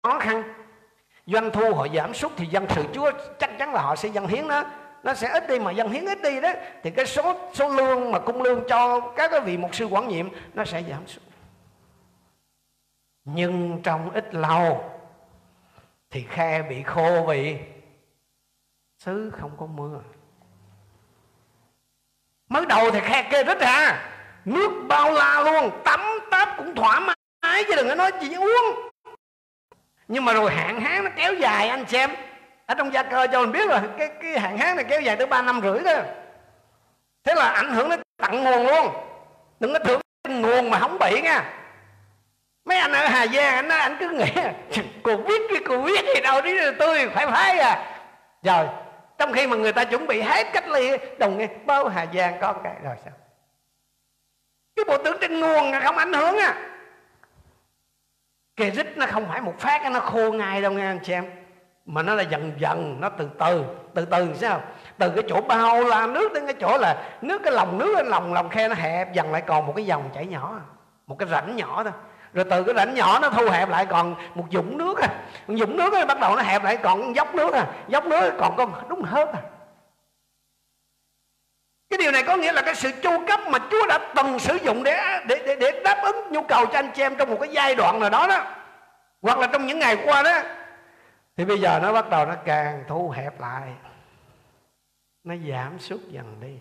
Khó khăn. Doanh thu họ giảm sút thì dân sự Chúa chắc chắn là họ sẽ dân hiến đó nó sẽ ít đi mà dân hiến ít đi đó. Thì cái số số lương mà cung lương cho các cái vị mục sư quản nhiệm, nó sẽ giảm xuống. Nhưng trong ít lâu, thì khe bị khô vì xứ không có mưa. Mới đầu thì khe kê rất à nước bao la luôn, tắm táp cũng thoải mái chứ đừng có nói gì uống. Nhưng mà rồi hạn hán nó kéo dài, anh xem ở trong gia cơ cho mình biết là cái cái hạn hán này kéo dài tới ba năm rưỡi đó. Thế là ảnh hưởng đến tận nguồn luôn. Đừng có tưởng nguồn mà không bị nha. Mấy anh ở hà giang, anh nói anh cứ nghĩ cô biết cái cô biết gì đâu đi tôi, phải phái à. Rồi, trong khi mà người ta chuẩn bị hết cách ly, đồng nghe bao hà giang có cái rồi sao? Cái bộ tướng trên nguồn không ảnh hưởng à. Kề rít nó không phải một phát, nó khô ngay đâu nghe anh chị em mà nó là dần dần nó từ từ từ từ sao? Từ cái chỗ bao la nước đến cái chỗ là nước cái lòng nước lòng lòng khe nó hẹp dần lại còn một cái dòng chảy nhỏ một cái rãnh nhỏ thôi. Rồi từ cái rãnh nhỏ nó thu hẹp lại còn một dũng nước à. Một dũng nước ấy, bắt đầu nó hẹp lại còn dốc nước à. Dốc nước còn con đúng hết à. Cái điều này có nghĩa là cái sự chu cấp mà Chúa đã từng sử dụng để để để, để đáp ứng nhu cầu cho anh chị em trong một cái giai đoạn nào đó đó. Hoặc là trong những ngày qua đó thì bây giờ nó bắt đầu nó càng thu hẹp lại. Nó giảm sút dần đi.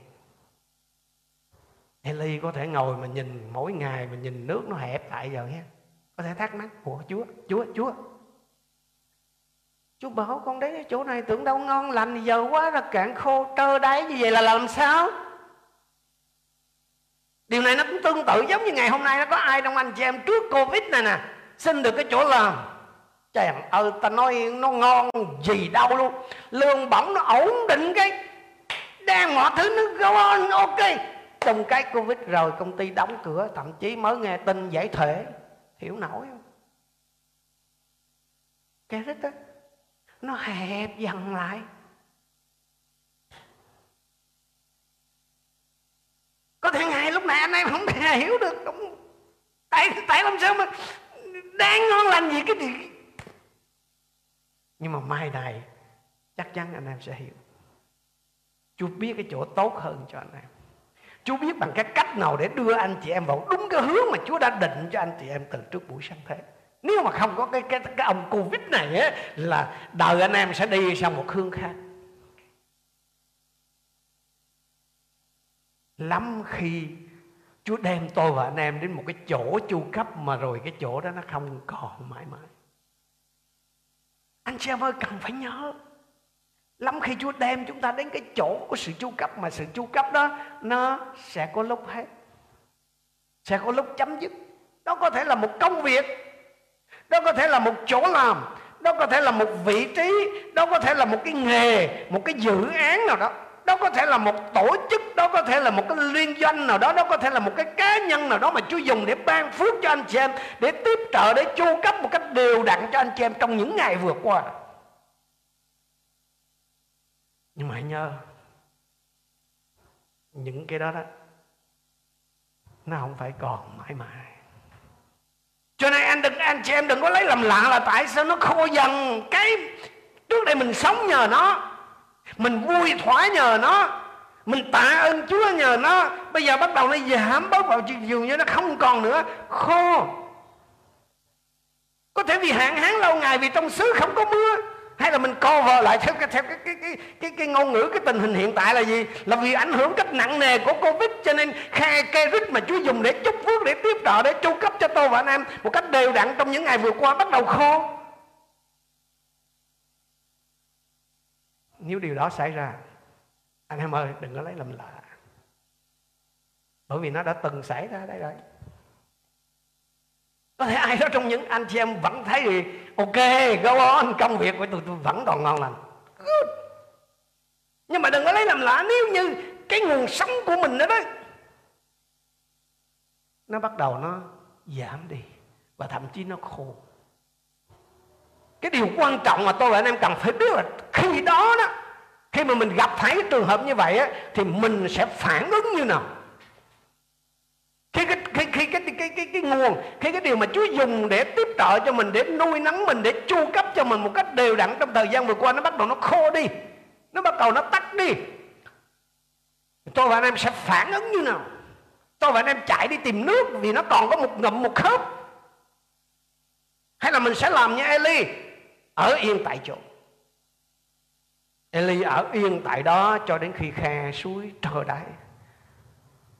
Eli có thể ngồi mà nhìn, mỗi ngày mà nhìn nước nó hẹp lại rồi ha có thể thắc mắc của Chúa Chúa Chúa Chúa bảo con đến chỗ này tưởng đâu ngon lành giờ quá là cạn khô, trơ đáy như vậy là làm sao? Điều này nó cũng tương tự giống như ngày hôm nay nó có ai trong anh chị em trước Covid này nè, Xin được cái chỗ làm. Trời ơi ta nói nó ngon gì đâu. Luôn Lương bổng nó ổn định cái. Đang mọi thứ nó go on ok. Trong cái Covid rồi công ty đóng cửa Thậm chí mới nghe tin giải thể. Hiểu nổi không? Cái rít á Nó hẹp dần lại. Có thể ngày lúc này anh em không thể hiểu được. Đúng Tại, tại làm sao mà Đang ngon lành gì cái gì? Nhưng mà mai này chắc chắn anh em sẽ hiểu. Chúa biết cái chỗ tốt hơn cho anh em. Chúa biết bằng cái cách nào để đưa anh chị em vào đúng cái hướng mà Chúa đã định cho anh chị em từ trước buổi sáng thế. Nếu mà không có cái cái, cái ông Covid này á, là đời anh em sẽ đi sang một hướng khác. Lắm khi Chúa đem tôi và anh em đến một cái chỗ chu cấp mà rồi cái chỗ đó nó không còn mãi mãi anh chị em ơi, cần phải nhớ, lắm khi Chúa đem chúng ta đến cái chỗ của sự chu cấp mà sự chu cấp đó, nó sẽ có lúc hết, sẽ có lúc chấm dứt. Đó có thể là một công việc đó có thể là một chỗ làm đó có thể là một vị trí đó có thể là một cái nghề, một cái dự án nào đó đó có thể là một tổ chức, đó có thể là một cái liên doanh nào đó đó có thể là một cái cá nhân nào đó mà Chúa dùng để ban phước cho anh chị em, để tiếp trợ, để chu cấp một cách đều đặn cho anh chị em trong những ngày vừa qua. Nhưng mà hãy nhớ, những cái đó đó, nó không phải còn mãi mãi. Cho nên anh đừng, anh chị em đừng có lấy làm lạ là tại sao nó khô dần. Cái, trước đây mình sống nhờ nó mình vui thỏa nhờ nó. Mình tạ ơn Chúa nhờ nó. Bây giờ bắt đầu nó giảm bớt vào dường như nó không còn nữa. Khô có thể vì hạn hán lâu ngày vì trong xứ không có mưa hay là mình co vờ lại theo cái theo cái cái cái cái, cái ngôn ngữ cái tình hình hiện tại là gì? Là vì ảnh hưởng cách nặng nề của covid cho nên khe cây rít mà Chúa dùng để chúc phước để tiếp trợ để chu cấp cho tôi và anh em một cách đều đặn trong những ngày vừa qua bắt đầu khô nếu điều đó xảy ra, anh em ơi, đừng có lấy làm lạ. Bởi vì nó đã từng xảy ra đây rồi. Có thể ai đó trong những anh chị em vẫn thấy thì, ok, go on, công việc của tôi tôi vẫn còn ngon lành. Good. Nhưng mà đừng có lấy làm lạ, nếu như cái nguồn sống của mình đó đó, nó bắt đầu nó giảm đi, và thậm chí nó khô cái điều quan trọng mà tôi và anh em cần phải biết là khi đó đó khi mà mình gặp phải trường hợp như vậy á, thì mình sẽ phản ứng như nào? Khi cái khi, khi cái, cái cái cái cái nguồn khi cái điều mà Chúa dùng để tiếp trợ cho mình để nuôi nắng mình để chu cấp cho mình một cách đều đặn trong thời gian vừa qua nó bắt đầu nó khô đi. Nó bắt đầu nó tắt đi. Tôi và anh em sẽ phản ứng như nào? Tôi và anh em chạy đi tìm nước vì nó còn có một ngậm một khớp. Hay là mình sẽ làm như Eli? Ở yên tại chỗ. Eli ở yên tại đó cho đến khi khe suối trơ đáy.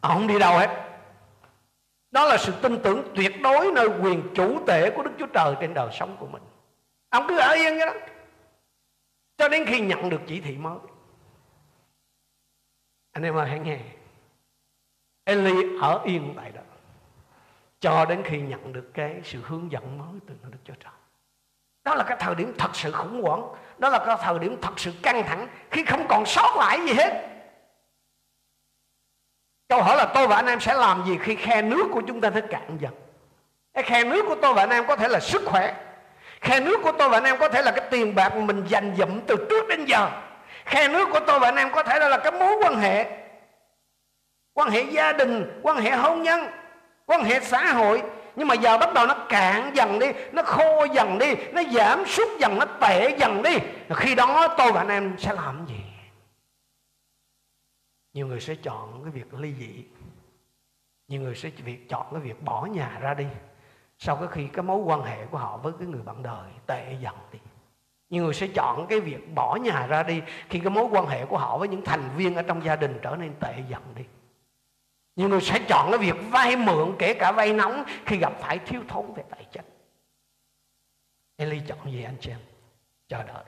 Ông không đi đâu hết? Đó là sự tin tưởng tuyệt đối nơi quyền chủ tể của Đức Chúa Trời trên đời sống của mình. Ông cứ ở yên vậy đó. Cho đến khi nhận được chỉ thị mới. Anh em ơi, hãy nghe. Eli ở yên tại đó. Cho đến khi nhận được cái sự hướng dẫn mới từ Đức Chúa Trời đó là cái thời điểm thật sự khủng hoảng. Đó là cái thời điểm thật sự căng thẳng khi không còn sót lại gì hết. Câu hỏi là tôi và anh em sẽ làm gì khi khe nước của chúng ta thấy cạn dần? Cái khe nước của tôi và anh em có thể là sức khỏe. Khe nước của tôi và anh em có thể là cái tiền bạc mà mình dành dụm từ trước đến giờ. Khe nước của tôi và anh em có thể là, là cái mối quan hệ. Quan hệ gia đình quan hệ hôn nhân quan hệ xã hội nhưng mà giờ bắt đầu nó cạn dần đi, nó khô dần đi, nó giảm sút dần, nó tệ dần đi. Khi đó tôi và anh em sẽ làm gì? Nhiều người sẽ chọn cái việc ly dị. Nhiều người sẽ việc chọn cái việc bỏ nhà ra đi. Sau cái khi cái mối quan hệ của họ với cái người bạn đời tệ dần đi. Nhiều người sẽ chọn cái việc bỏ nhà ra đi khi cái mối quan hệ của họ với những thành viên ở trong gia đình trở nên tệ dần đi nhiều người sẽ chọn cái việc vay mượn, kể cả vay nóng, khi gặp phải thiếu thốn về tài chính. Eli chọn gì anh chị em? Chờ đợi.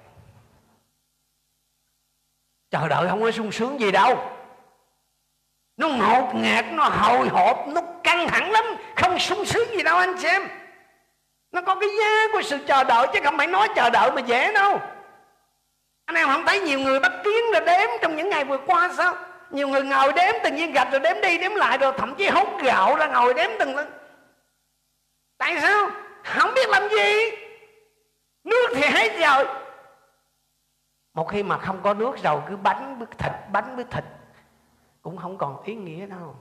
Chờ đợi không có sung sướng gì đâu. Nó ngột ngạt, nó hồi hộp, nó căng thẳng lắm. Không sung sướng gì đâu anh em. Nó có cái giá của sự chờ đợi, chứ không phải nói chờ đợi mà dễ đâu. Anh em không thấy nhiều người bắt tiếng là đếm trong những ngày vừa qua sao? Nhiều người ngồi đếm từng viên gạch rồi đếm đi đếm lại rồi thậm chí hút gạo ra ngồi đếm từng lần. Tại sao? Không biết làm gì. Nước thì hết rồi. Một khi mà không có nước rồi cứ bánh với thịt, bánh với thịt cũng không còn ý nghĩa đâu.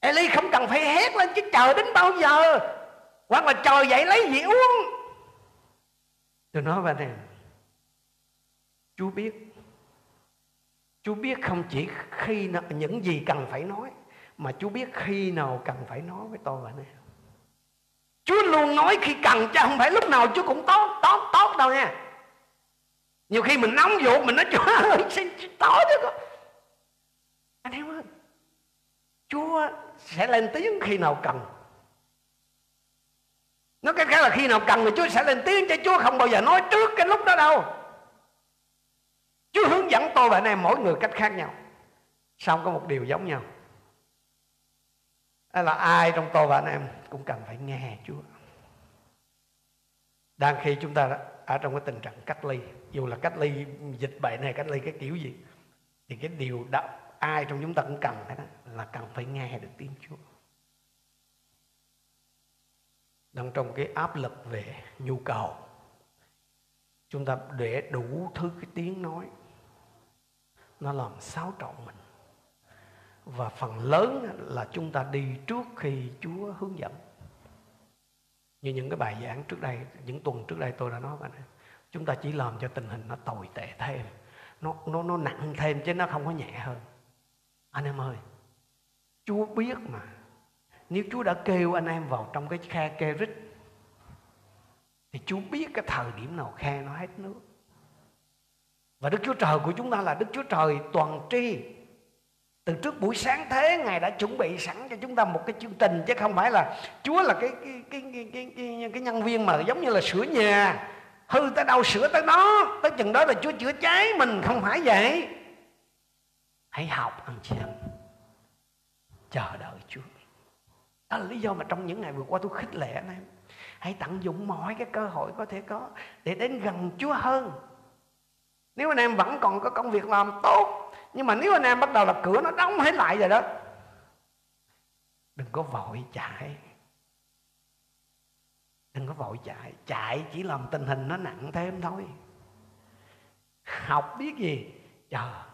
Eli không cần phải hét lên chứ chờ đến bao giờ. Hoặc là chờ dậy lấy gì uống. Tôi nói với anh Chúa chú biết chú biết không chỉ khi nào, những gì cần phải nói mà chú biết khi nào cần phải nói với tôi và anh em. Chúa luôn nói khi cần chứ không phải lúc nào Chúa cũng tốt tốt tốt đâu nha. Nhiều khi mình nóng ruột mình nói Chúa ơi xin tối chứ con. Anh em ơi Chúa sẽ lên tiếng khi nào cần. Nói cái khác là khi nào cần thì Chúa sẽ lên tiếng Chứ Chúa không bao giờ nói trước cái lúc đó đâu. Chúa hướng dẫn tôi và anh em mỗi người cách khác nhau. Xong có một điều giống nhau. Đó là ai trong tôi và anh em cũng cần phải nghe Chúa. Đang khi chúng ta ở trong cái tình trạng cách ly, dù là cách ly dịch bệnh hay cách ly cái kiểu gì, thì cái điều đó ai trong chúng ta cũng cần đó là cần phải nghe được tiếng Chúa. Đang trong cái áp lực về nhu cầu, chúng ta để đủ thứ cái tiếng nói nó làm xáo trộn mình. Và phần lớn là chúng ta đi trước khi Chúa hướng dẫn. Như những cái bài giảng trước đây, những tuần trước đây tôi đã nói bạn chúng ta chỉ làm cho tình hình nó tồi tệ thêm. Nó nó nó nặng thêm chứ nó không có nhẹ hơn. Anh em ơi, Chúa biết mà. Nếu Chúa đã kêu anh em vào trong cái khe kê rít thì Chúa biết cái thời điểm nào khe nó hết nước và Đức Chúa Trời của chúng ta là Đức Chúa Trời toàn tri. Từ trước buổi sáng thế ngài đã chuẩn bị sẵn cho chúng ta một cái chương trình chứ không phải là chúa là cái cái cái cái cái, cái, cái nhân viên mà giống như là sửa nhà. Hư tới đâu sửa tới đó tới chừng đó là chúa chữa cháy mình không phải vậy. Hãy học anh chị em. Chờ đợi chúa. Đó là lý do mà trong những ngày vừa qua tôi khích lệ anh em. Hãy tận dụng mọi cái cơ hội có thể có để đến gần chúa hơn nếu anh em vẫn còn có công việc làm, tốt. Nhưng mà nếu anh em bắt đầu là cửa, nó đóng hết lại rồi đó. Đừng có vội chạy. Đừng có vội chạy. Chạy chỉ làm tình hình nó nặng thêm thôi. Học biết gì? Chờ.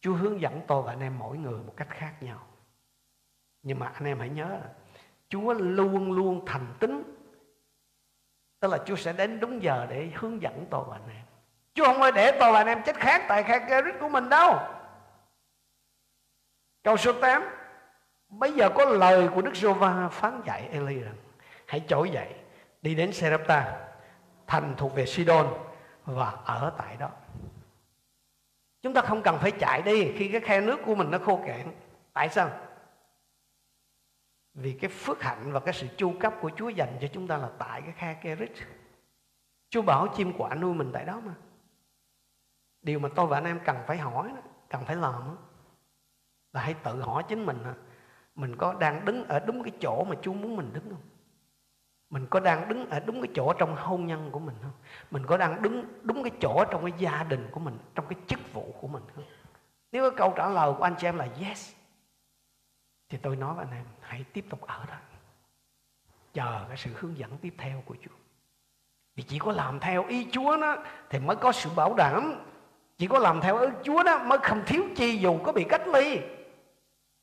Chúa hướng dẫn tôi và anh em mỗi người một cách khác nhau. Nhưng mà anh em hãy nhớ là Chúa luôn luôn thành tính Tức là Chúa sẽ đến đúng giờ để hướng dẫn tôi và anh em. Chứ không phải để toàn là anh em chết khác tại khai Kerit của mình đâu. Câu số 8 Bây giờ có lời của Đức Giô-va phán dạy Eli rằng Hãy trỗi dậy Đi đến Serapta, Thành thuộc về Sidon Và ở tại đó. Chúng ta không cần phải chạy đi Khi cái khe nước của mình nó khô cạn Tại sao? Vì cái phước hạnh và cái sự chu cấp của Chúa dành cho chúng ta là tại cái khe Kerit Chúa bảo chim quả nuôi mình tại đó mà điều mà tôi và anh em cần phải hỏi cần phải làm là hãy tự hỏi chính mình mình có đang đứng ở đúng cái chỗ mà Chúa muốn mình đứng không? Mình có đang đứng ở đúng cái chỗ trong hôn nhân của mình không? Mình có đang đứng đúng cái chỗ trong cái gia đình của mình, trong cái chức vụ của mình không? Nếu cái câu trả lời của anh chị em là yes, thì tôi nói với anh em, hãy tiếp tục ở đó. Chờ cái sự hướng dẫn tiếp theo của Chúa. Vì chỉ có làm theo ý Chúa đó, thì mới có sự bảo đảm chỉ có làm theo ý Chúa đó mới không thiếu chi dù có bị cách ly.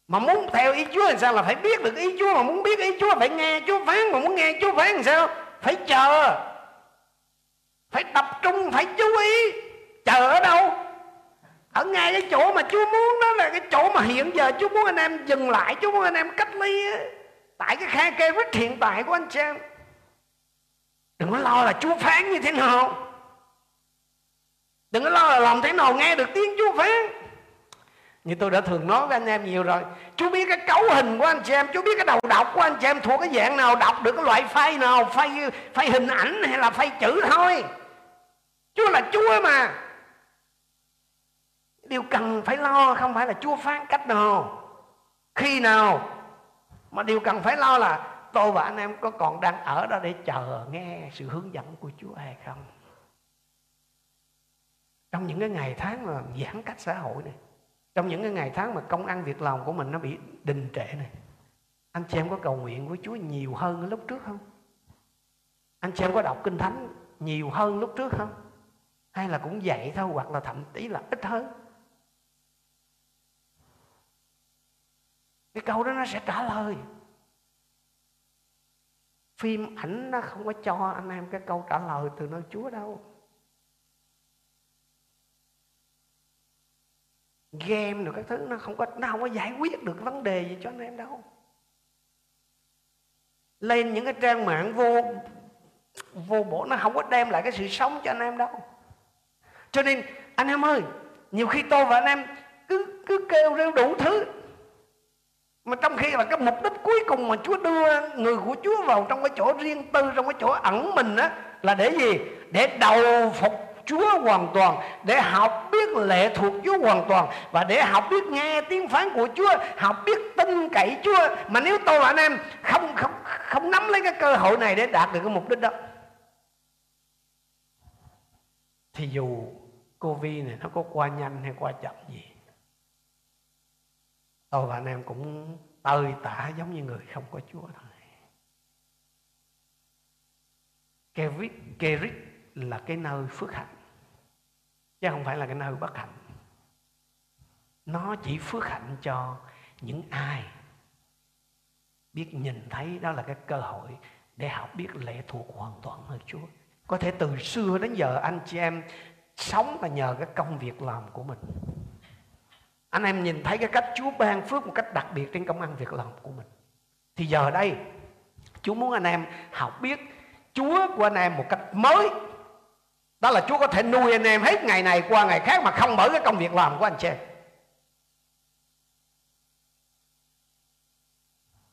Mà muốn theo ý Chúa làm sao? Là phải biết được ý Chúa. Mà muốn biết ý Chúa phải nghe Chúa phán. Mà muốn nghe Chúa phán làm sao? Phải chờ. Phải tập trung, phải chú ý. Chờ ở đâu? Ở ngay cái chỗ mà Chúa muốn đó là cái chỗ mà hiện giờ Chúa muốn anh em dừng lại. Chúa muốn anh em cách ly á. Tại cái khe kê vít hiện tại của anh chị em. Đừng có lo là Chúa phán như thế nào đừng có lo là làm thế nào nghe được tiếng Chúa phán. Như tôi đã thường nói với anh em nhiều rồi Chú biết cái cấu hình của anh chị em Chú biết cái đầu đọc của anh chị em thuộc cái dạng nào Đọc được cái loại file nào File, file hình ảnh hay là file chữ thôi. Chúa là Chúa mà. Điều cần phải lo không phải là Chúa phán cách nào Khi nào Mà điều cần phải lo là Tôi và anh em có còn đang ở đó để chờ nghe sự hướng dẫn của Chúa hay không trong những cái ngày tháng mà giãn cách xã hội này, trong những cái ngày tháng mà công ăn việc làm của mình nó bị đình trệ này, anh chị em có cầu nguyện với Chúa nhiều hơn lúc trước không? Anh chị em có đọc kinh thánh nhiều hơn lúc trước không? Hay là cũng vậy thôi, hoặc là thậm chí là ít hơn? Cái câu đó nó sẽ trả lời. Phim ảnh nó không có cho anh em cái câu trả lời từ nơi Chúa đâu. Game được các thứ, nó không có, nó không có giải quyết được vấn đề gì cho anh em đâu. Lên những cái trang mạng vô vô bổ, nó không có đem lại cái sự sống cho anh em đâu. Cho nên, anh em ơi, nhiều khi tôi và anh em cứ cứ kêu rêu đủ thứ. Mà trong khi là cái mục đích cuối cùng mà Chúa đưa người của Chúa vào trong cái chỗ riêng tư, trong cái chỗ ẩn mình á, là để gì? Để đầu phục Chúa hoàn toàn để học biết lệ thuộc Chúa hoàn toàn. Và để học biết nghe tiếng phán của Chúa học biết tin cậy Chúa. Mà nếu tôi và anh em không không không nắm lấy cái cơ hội này để đạt được cái mục đích đó thì dù Covid này nó có qua nhanh hay qua chậm gì tôi và anh em cũng tơi tả giống như người không có Chúa thôi. Kerit, Kerit là cái nơi phước hạnh chứ không phải là cái nơi bất hạnh nó chỉ phước hạnh cho những ai biết nhìn thấy, đó là cái cơ hội để học biết lệ thuộc hoàn toàn nơi Chúa. Có thể từ xưa đến giờ anh chị em sống là nhờ cái công việc làm của mình. Anh em nhìn thấy cái cách Chúa ban phước một cách đặc biệt trên công ăn việc làm của mình. Thì giờ đây, Chúa muốn anh em học biết Chúa của anh em một cách mới. Đó là Chúa có thể nuôi anh em hết ngày này qua ngày khác mà không mở cái công việc làm của anh chị em.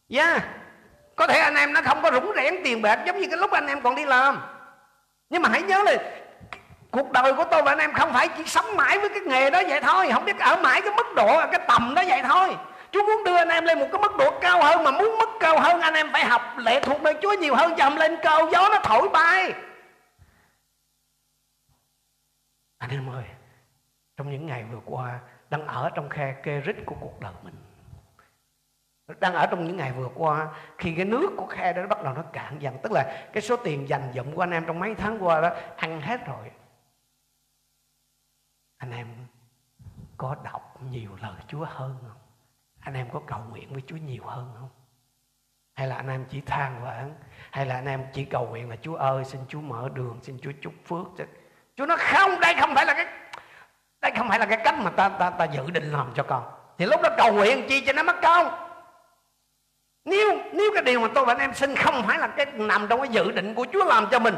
Yeah. Có thể anh em nó không có rủng rẽn tiền bạc giống như cái lúc anh em còn đi làm. Nhưng mà hãy nhớ là cuộc đời của tôi và anh em không phải chỉ sống mãi với cái nghề đó vậy thôi. Không biết ở mãi cái mức độ, cái tầm đó vậy thôi. Chúa muốn đưa anh em lên một cái mức độ cao hơn mà muốn mức cao hơn anh em phải học lệ thuộc nơi Chúa nhiều hơn dầm lên cao gió nó thổi bay. Anh em ơi, trong những ngày vừa qua đang ở trong khe kê rít của cuộc đời mình. Đang ở trong những ngày vừa qua khi cái nước của khe đó bắt đầu nó cạn dần tức là cái số tiền dành dụm của anh em trong mấy tháng qua đó ăn hết rồi. Anh em có đọc nhiều lời Chúa hơn không? Anh em có cầu nguyện với Chúa nhiều hơn không? Hay là anh em chỉ than vãn? Hay là anh em chỉ cầu nguyện là Chúa ơi xin Chúa mở đường xin Chúa chúc phước Chúa nói, không, đây không phải là cái đây không phải là cái cách mà ta ta ta dự định làm cho con. Thì lúc đó cầu nguyện chi cho nó mất công nếu nếu cái điều mà tôi và anh em xin không phải là cái nằm trong cái dự định của Chúa làm cho mình,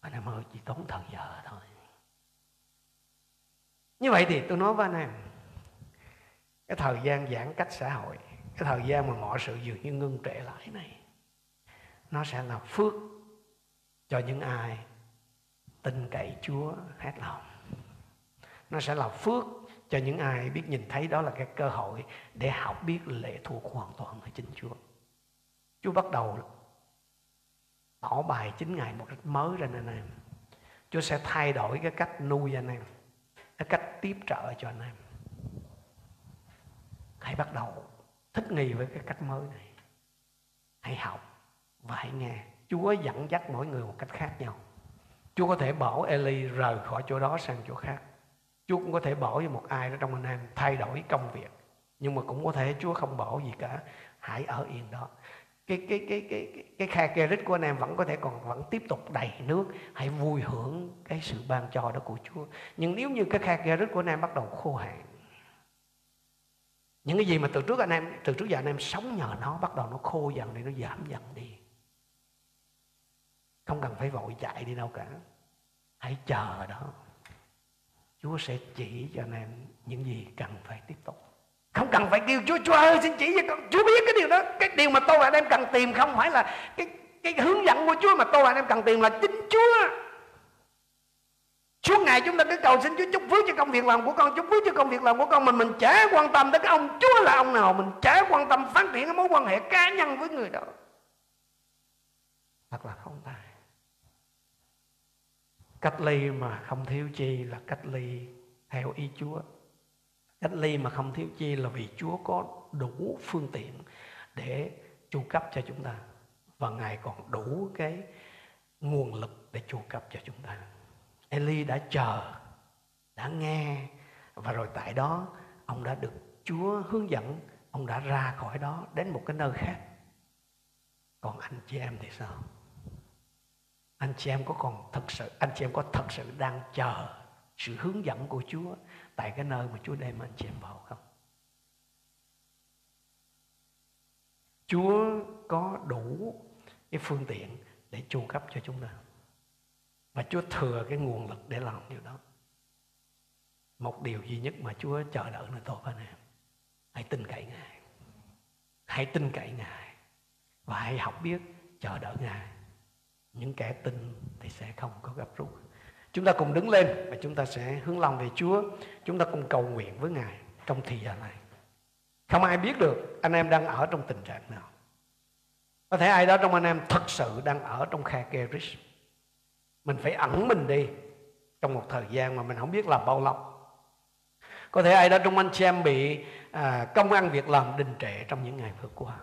anh em ơi, chỉ tốn thời giờ thôi. Như vậy thì tôi nói với anh em, cái thời gian giãn cách xã hội, cái thời gian mà mọi sự dường như ngưng trệ lại này, nó sẽ là phước cho những ai tin cậy Chúa hết lòng nó sẽ là phước cho những ai biết nhìn thấy đó là cái cơ hội để học biết lệ thuộc hoàn toàn ở chính Chúa. Chúa bắt đầu tỏ bài chính Ngài một cách mới ra anh em. Chúa sẽ thay đổi cái cách nuôi anh em, cái cách tiếp trợ cho anh em. Hãy bắt đầu thích nghi với cái cách mới này. Hãy học và hãy nghe. Chúa dẫn dắt mỗi người một cách khác nhau. Chúa có thể bảo Eli rời khỏi chỗ đó sang chỗ khác. Chúa cũng có thể bỏ cho một ai đó trong anh em thay đổi công việc. Nhưng mà cũng có thể Chúa không bỏ gì cả. Hãy ở yên đó. Cái cái cái cái cái, cái khe rít của anh em vẫn có thể còn vẫn tiếp tục đầy nước. Hãy vui hưởng cái sự ban cho đó của Chúa. Nhưng nếu như cái khe rít của anh em bắt đầu khô hạn những cái gì mà từ trước anh em từ trước giờ anh em sống nhờ nó bắt đầu nó khô dần đi nó giảm dần đi không cần phải vội chạy đi đâu cả hãy chờ đó Chúa sẽ chỉ cho anh em những gì cần phải tiếp tục. Không cần phải kêu Chúa, Chúa ơi xin chỉ cho con. Chúa biết cái điều đó. Cái điều mà tôi và anh em cần tìm không phải là cái, cái hướng dẫn của Chúa mà tôi và anh em cần tìm là chính Chúa. Suốt ngày chúng ta cứ cầu xin Chúa chúc phước cho công việc làm của con, chúc phước cho công việc làm của con mình mình chả quan tâm tới cái ông Chúa là ông nào, mình chả quan tâm phát triển cái mối quan hệ cá nhân với người đó. Thật là không cách ly mà không thiếu chi là cách ly theo ý Chúa. Cách ly mà không thiếu chi là vì Chúa có đủ phương tiện để chu cấp cho chúng ta. Và Ngài còn đủ cái nguồn lực để chu cấp cho chúng ta. Eli đã chờ, đã nghe, và rồi tại đó ông đã được Chúa hướng dẫn, ông đã ra khỏi đó đến một cái nơi khác. Còn anh chị em thì sao? Anh chị em có còn thật sự, anh chị em có thật sự đang chờ sự hướng dẫn của Chúa tại cái nơi mà Chúa đem anh chị em vào không? Chúa có đủ cái phương tiện để chu cấp cho chúng ta. Và Chúa thừa cái nguồn lực để làm điều đó. Một điều duy nhất mà Chúa chờ đợi là tôi và anh em. Hãy tin cậy Ngài. Hãy tin cậy Ngài. Và hãy học biết chờ đợi Ngài những kẻ tin thì sẽ không có gặp rủi chúng ta cùng đứng lên và chúng ta sẽ hướng lòng về Chúa. Chúng ta cùng cầu nguyện với Ngài trong thời giờ này. Không ai biết được anh em đang ở trong tình trạng nào. Có thể ai đó trong anh em thật sự đang ở trong khe Keris. Mình phải ẩn mình đi trong một thời gian mà mình không biết là bao lâu. Có thể ai đó trong anh chị em bị à, công ăn việc làm đình trệ trong những ngày vừa qua.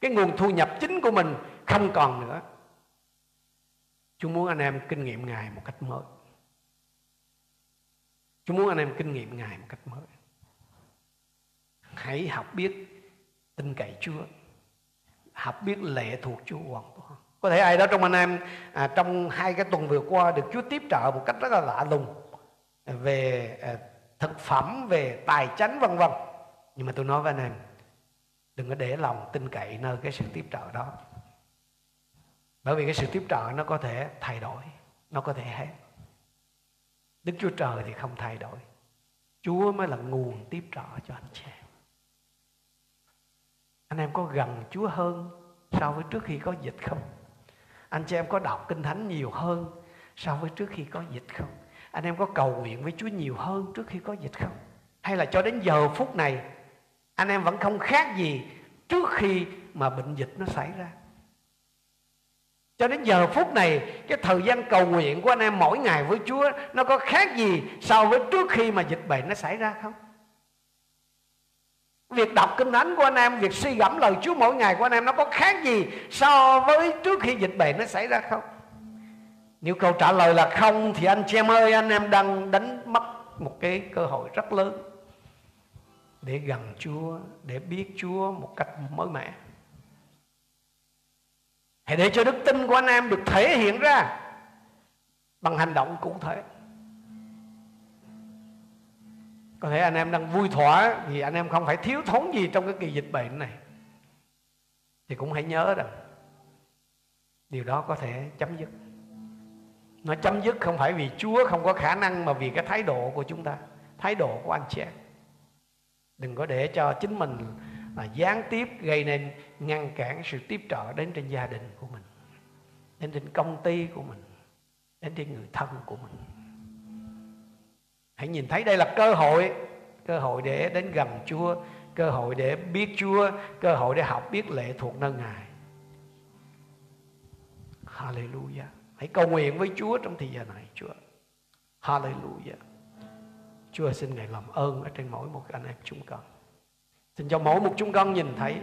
Cái nguồn thu nhập chính của mình không còn nữa. Chúa muốn anh em kinh nghiệm Ngài một cách mới. Chúa muốn anh em kinh nghiệm Ngài một cách mới. Hãy học biết tin cậy Chúa. Học biết lệ thuộc Chúa hoàn toàn. Có thể ai đó trong anh em à, Trong hai cái tuần vừa qua Được Chúa tiếp trợ một cách rất là lạ lùng Về à, thực phẩm Về tài chánh vân vân. Nhưng mà tôi nói với anh em Đừng có để lòng tin cậy nơi cái sự tiếp trợ đó. Bởi vì cái sự tiếp trợ nó có thể thay đổi, Nó có thể hết Đức Chúa Trời thì không thay đổi Chúa mới là nguồn tiếp trợ cho anh chị em Anh em có gần Chúa hơn so với trước khi có dịch không? Anh chị em có đọc Kinh Thánh nhiều hơn so với trước khi có dịch không? Anh em có cầu nguyện với Chúa nhiều hơn trước khi có dịch không? Hay là cho đến giờ phút này, anh em vẫn không khác gì trước khi mà bệnh dịch nó xảy ra? Cho đến giờ phút này, Cái thời gian cầu nguyện của anh em mỗi ngày với Chúa, Nó có khác gì so với trước khi mà dịch bệnh nó xảy ra không? Việc đọc kinh thánh của anh em, Việc suy gẫm lời Chúa mỗi ngày của anh em Nó có khác gì so với trước khi dịch bệnh nó xảy ra không? Nếu câu trả lời là không Thì anh chị em ơi, anh em đang đánh mất Một cái cơ hội rất lớn Để gần Chúa, Để biết Chúa một cách mới mẻ. Hãy để cho đức tin của anh em được thể hiện ra bằng hành động cụ thể. Có thể anh em đang vui thỏa vì anh em không phải thiếu thốn gì trong cái kỳ dịch bệnh này. Thì cũng hãy nhớ rằng điều đó có thể chấm dứt. Nó chấm dứt không phải vì Chúa không có khả năng mà vì cái thái độ của chúng ta, thái độ của anh chị em. Đừng có để cho chính mình là gián tiếp gây nên ngăn cản sự tiếp trợ đến trên gia đình của mình, đến trên công ty của mình, đến trên người thân của mình. Hãy nhìn thấy đây là cơ hội cơ hội để đến gần Chúa, cơ hội để biết Chúa, cơ hội để học biết lệ thuộc nơi Ngài. Hallelujah. Hãy cầu nguyện với Chúa trong thời giờ này, Chúa. Hallelujah. Chúa xin Ngài làm ơn ở trên mỗi một anh em chúng con. Xin cho mỗi một chúng con nhìn thấy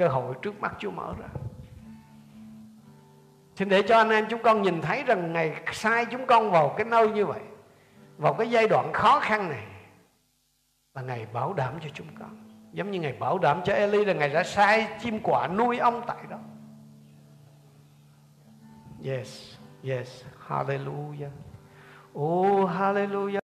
cơ hội trước mắt Chúa mở ra. Xin để cho anh em chúng con nhìn thấy rằng ngày sai chúng con vào cái nơi như vậy. Vào cái giai đoạn khó khăn này. Là ngày bảo đảm cho chúng con. Giống như Ngài bảo đảm cho Eli là Ngài đã sai chim quả nuôi ông tại đó. Yes, yes, hallelujah. Oh, hallelujah.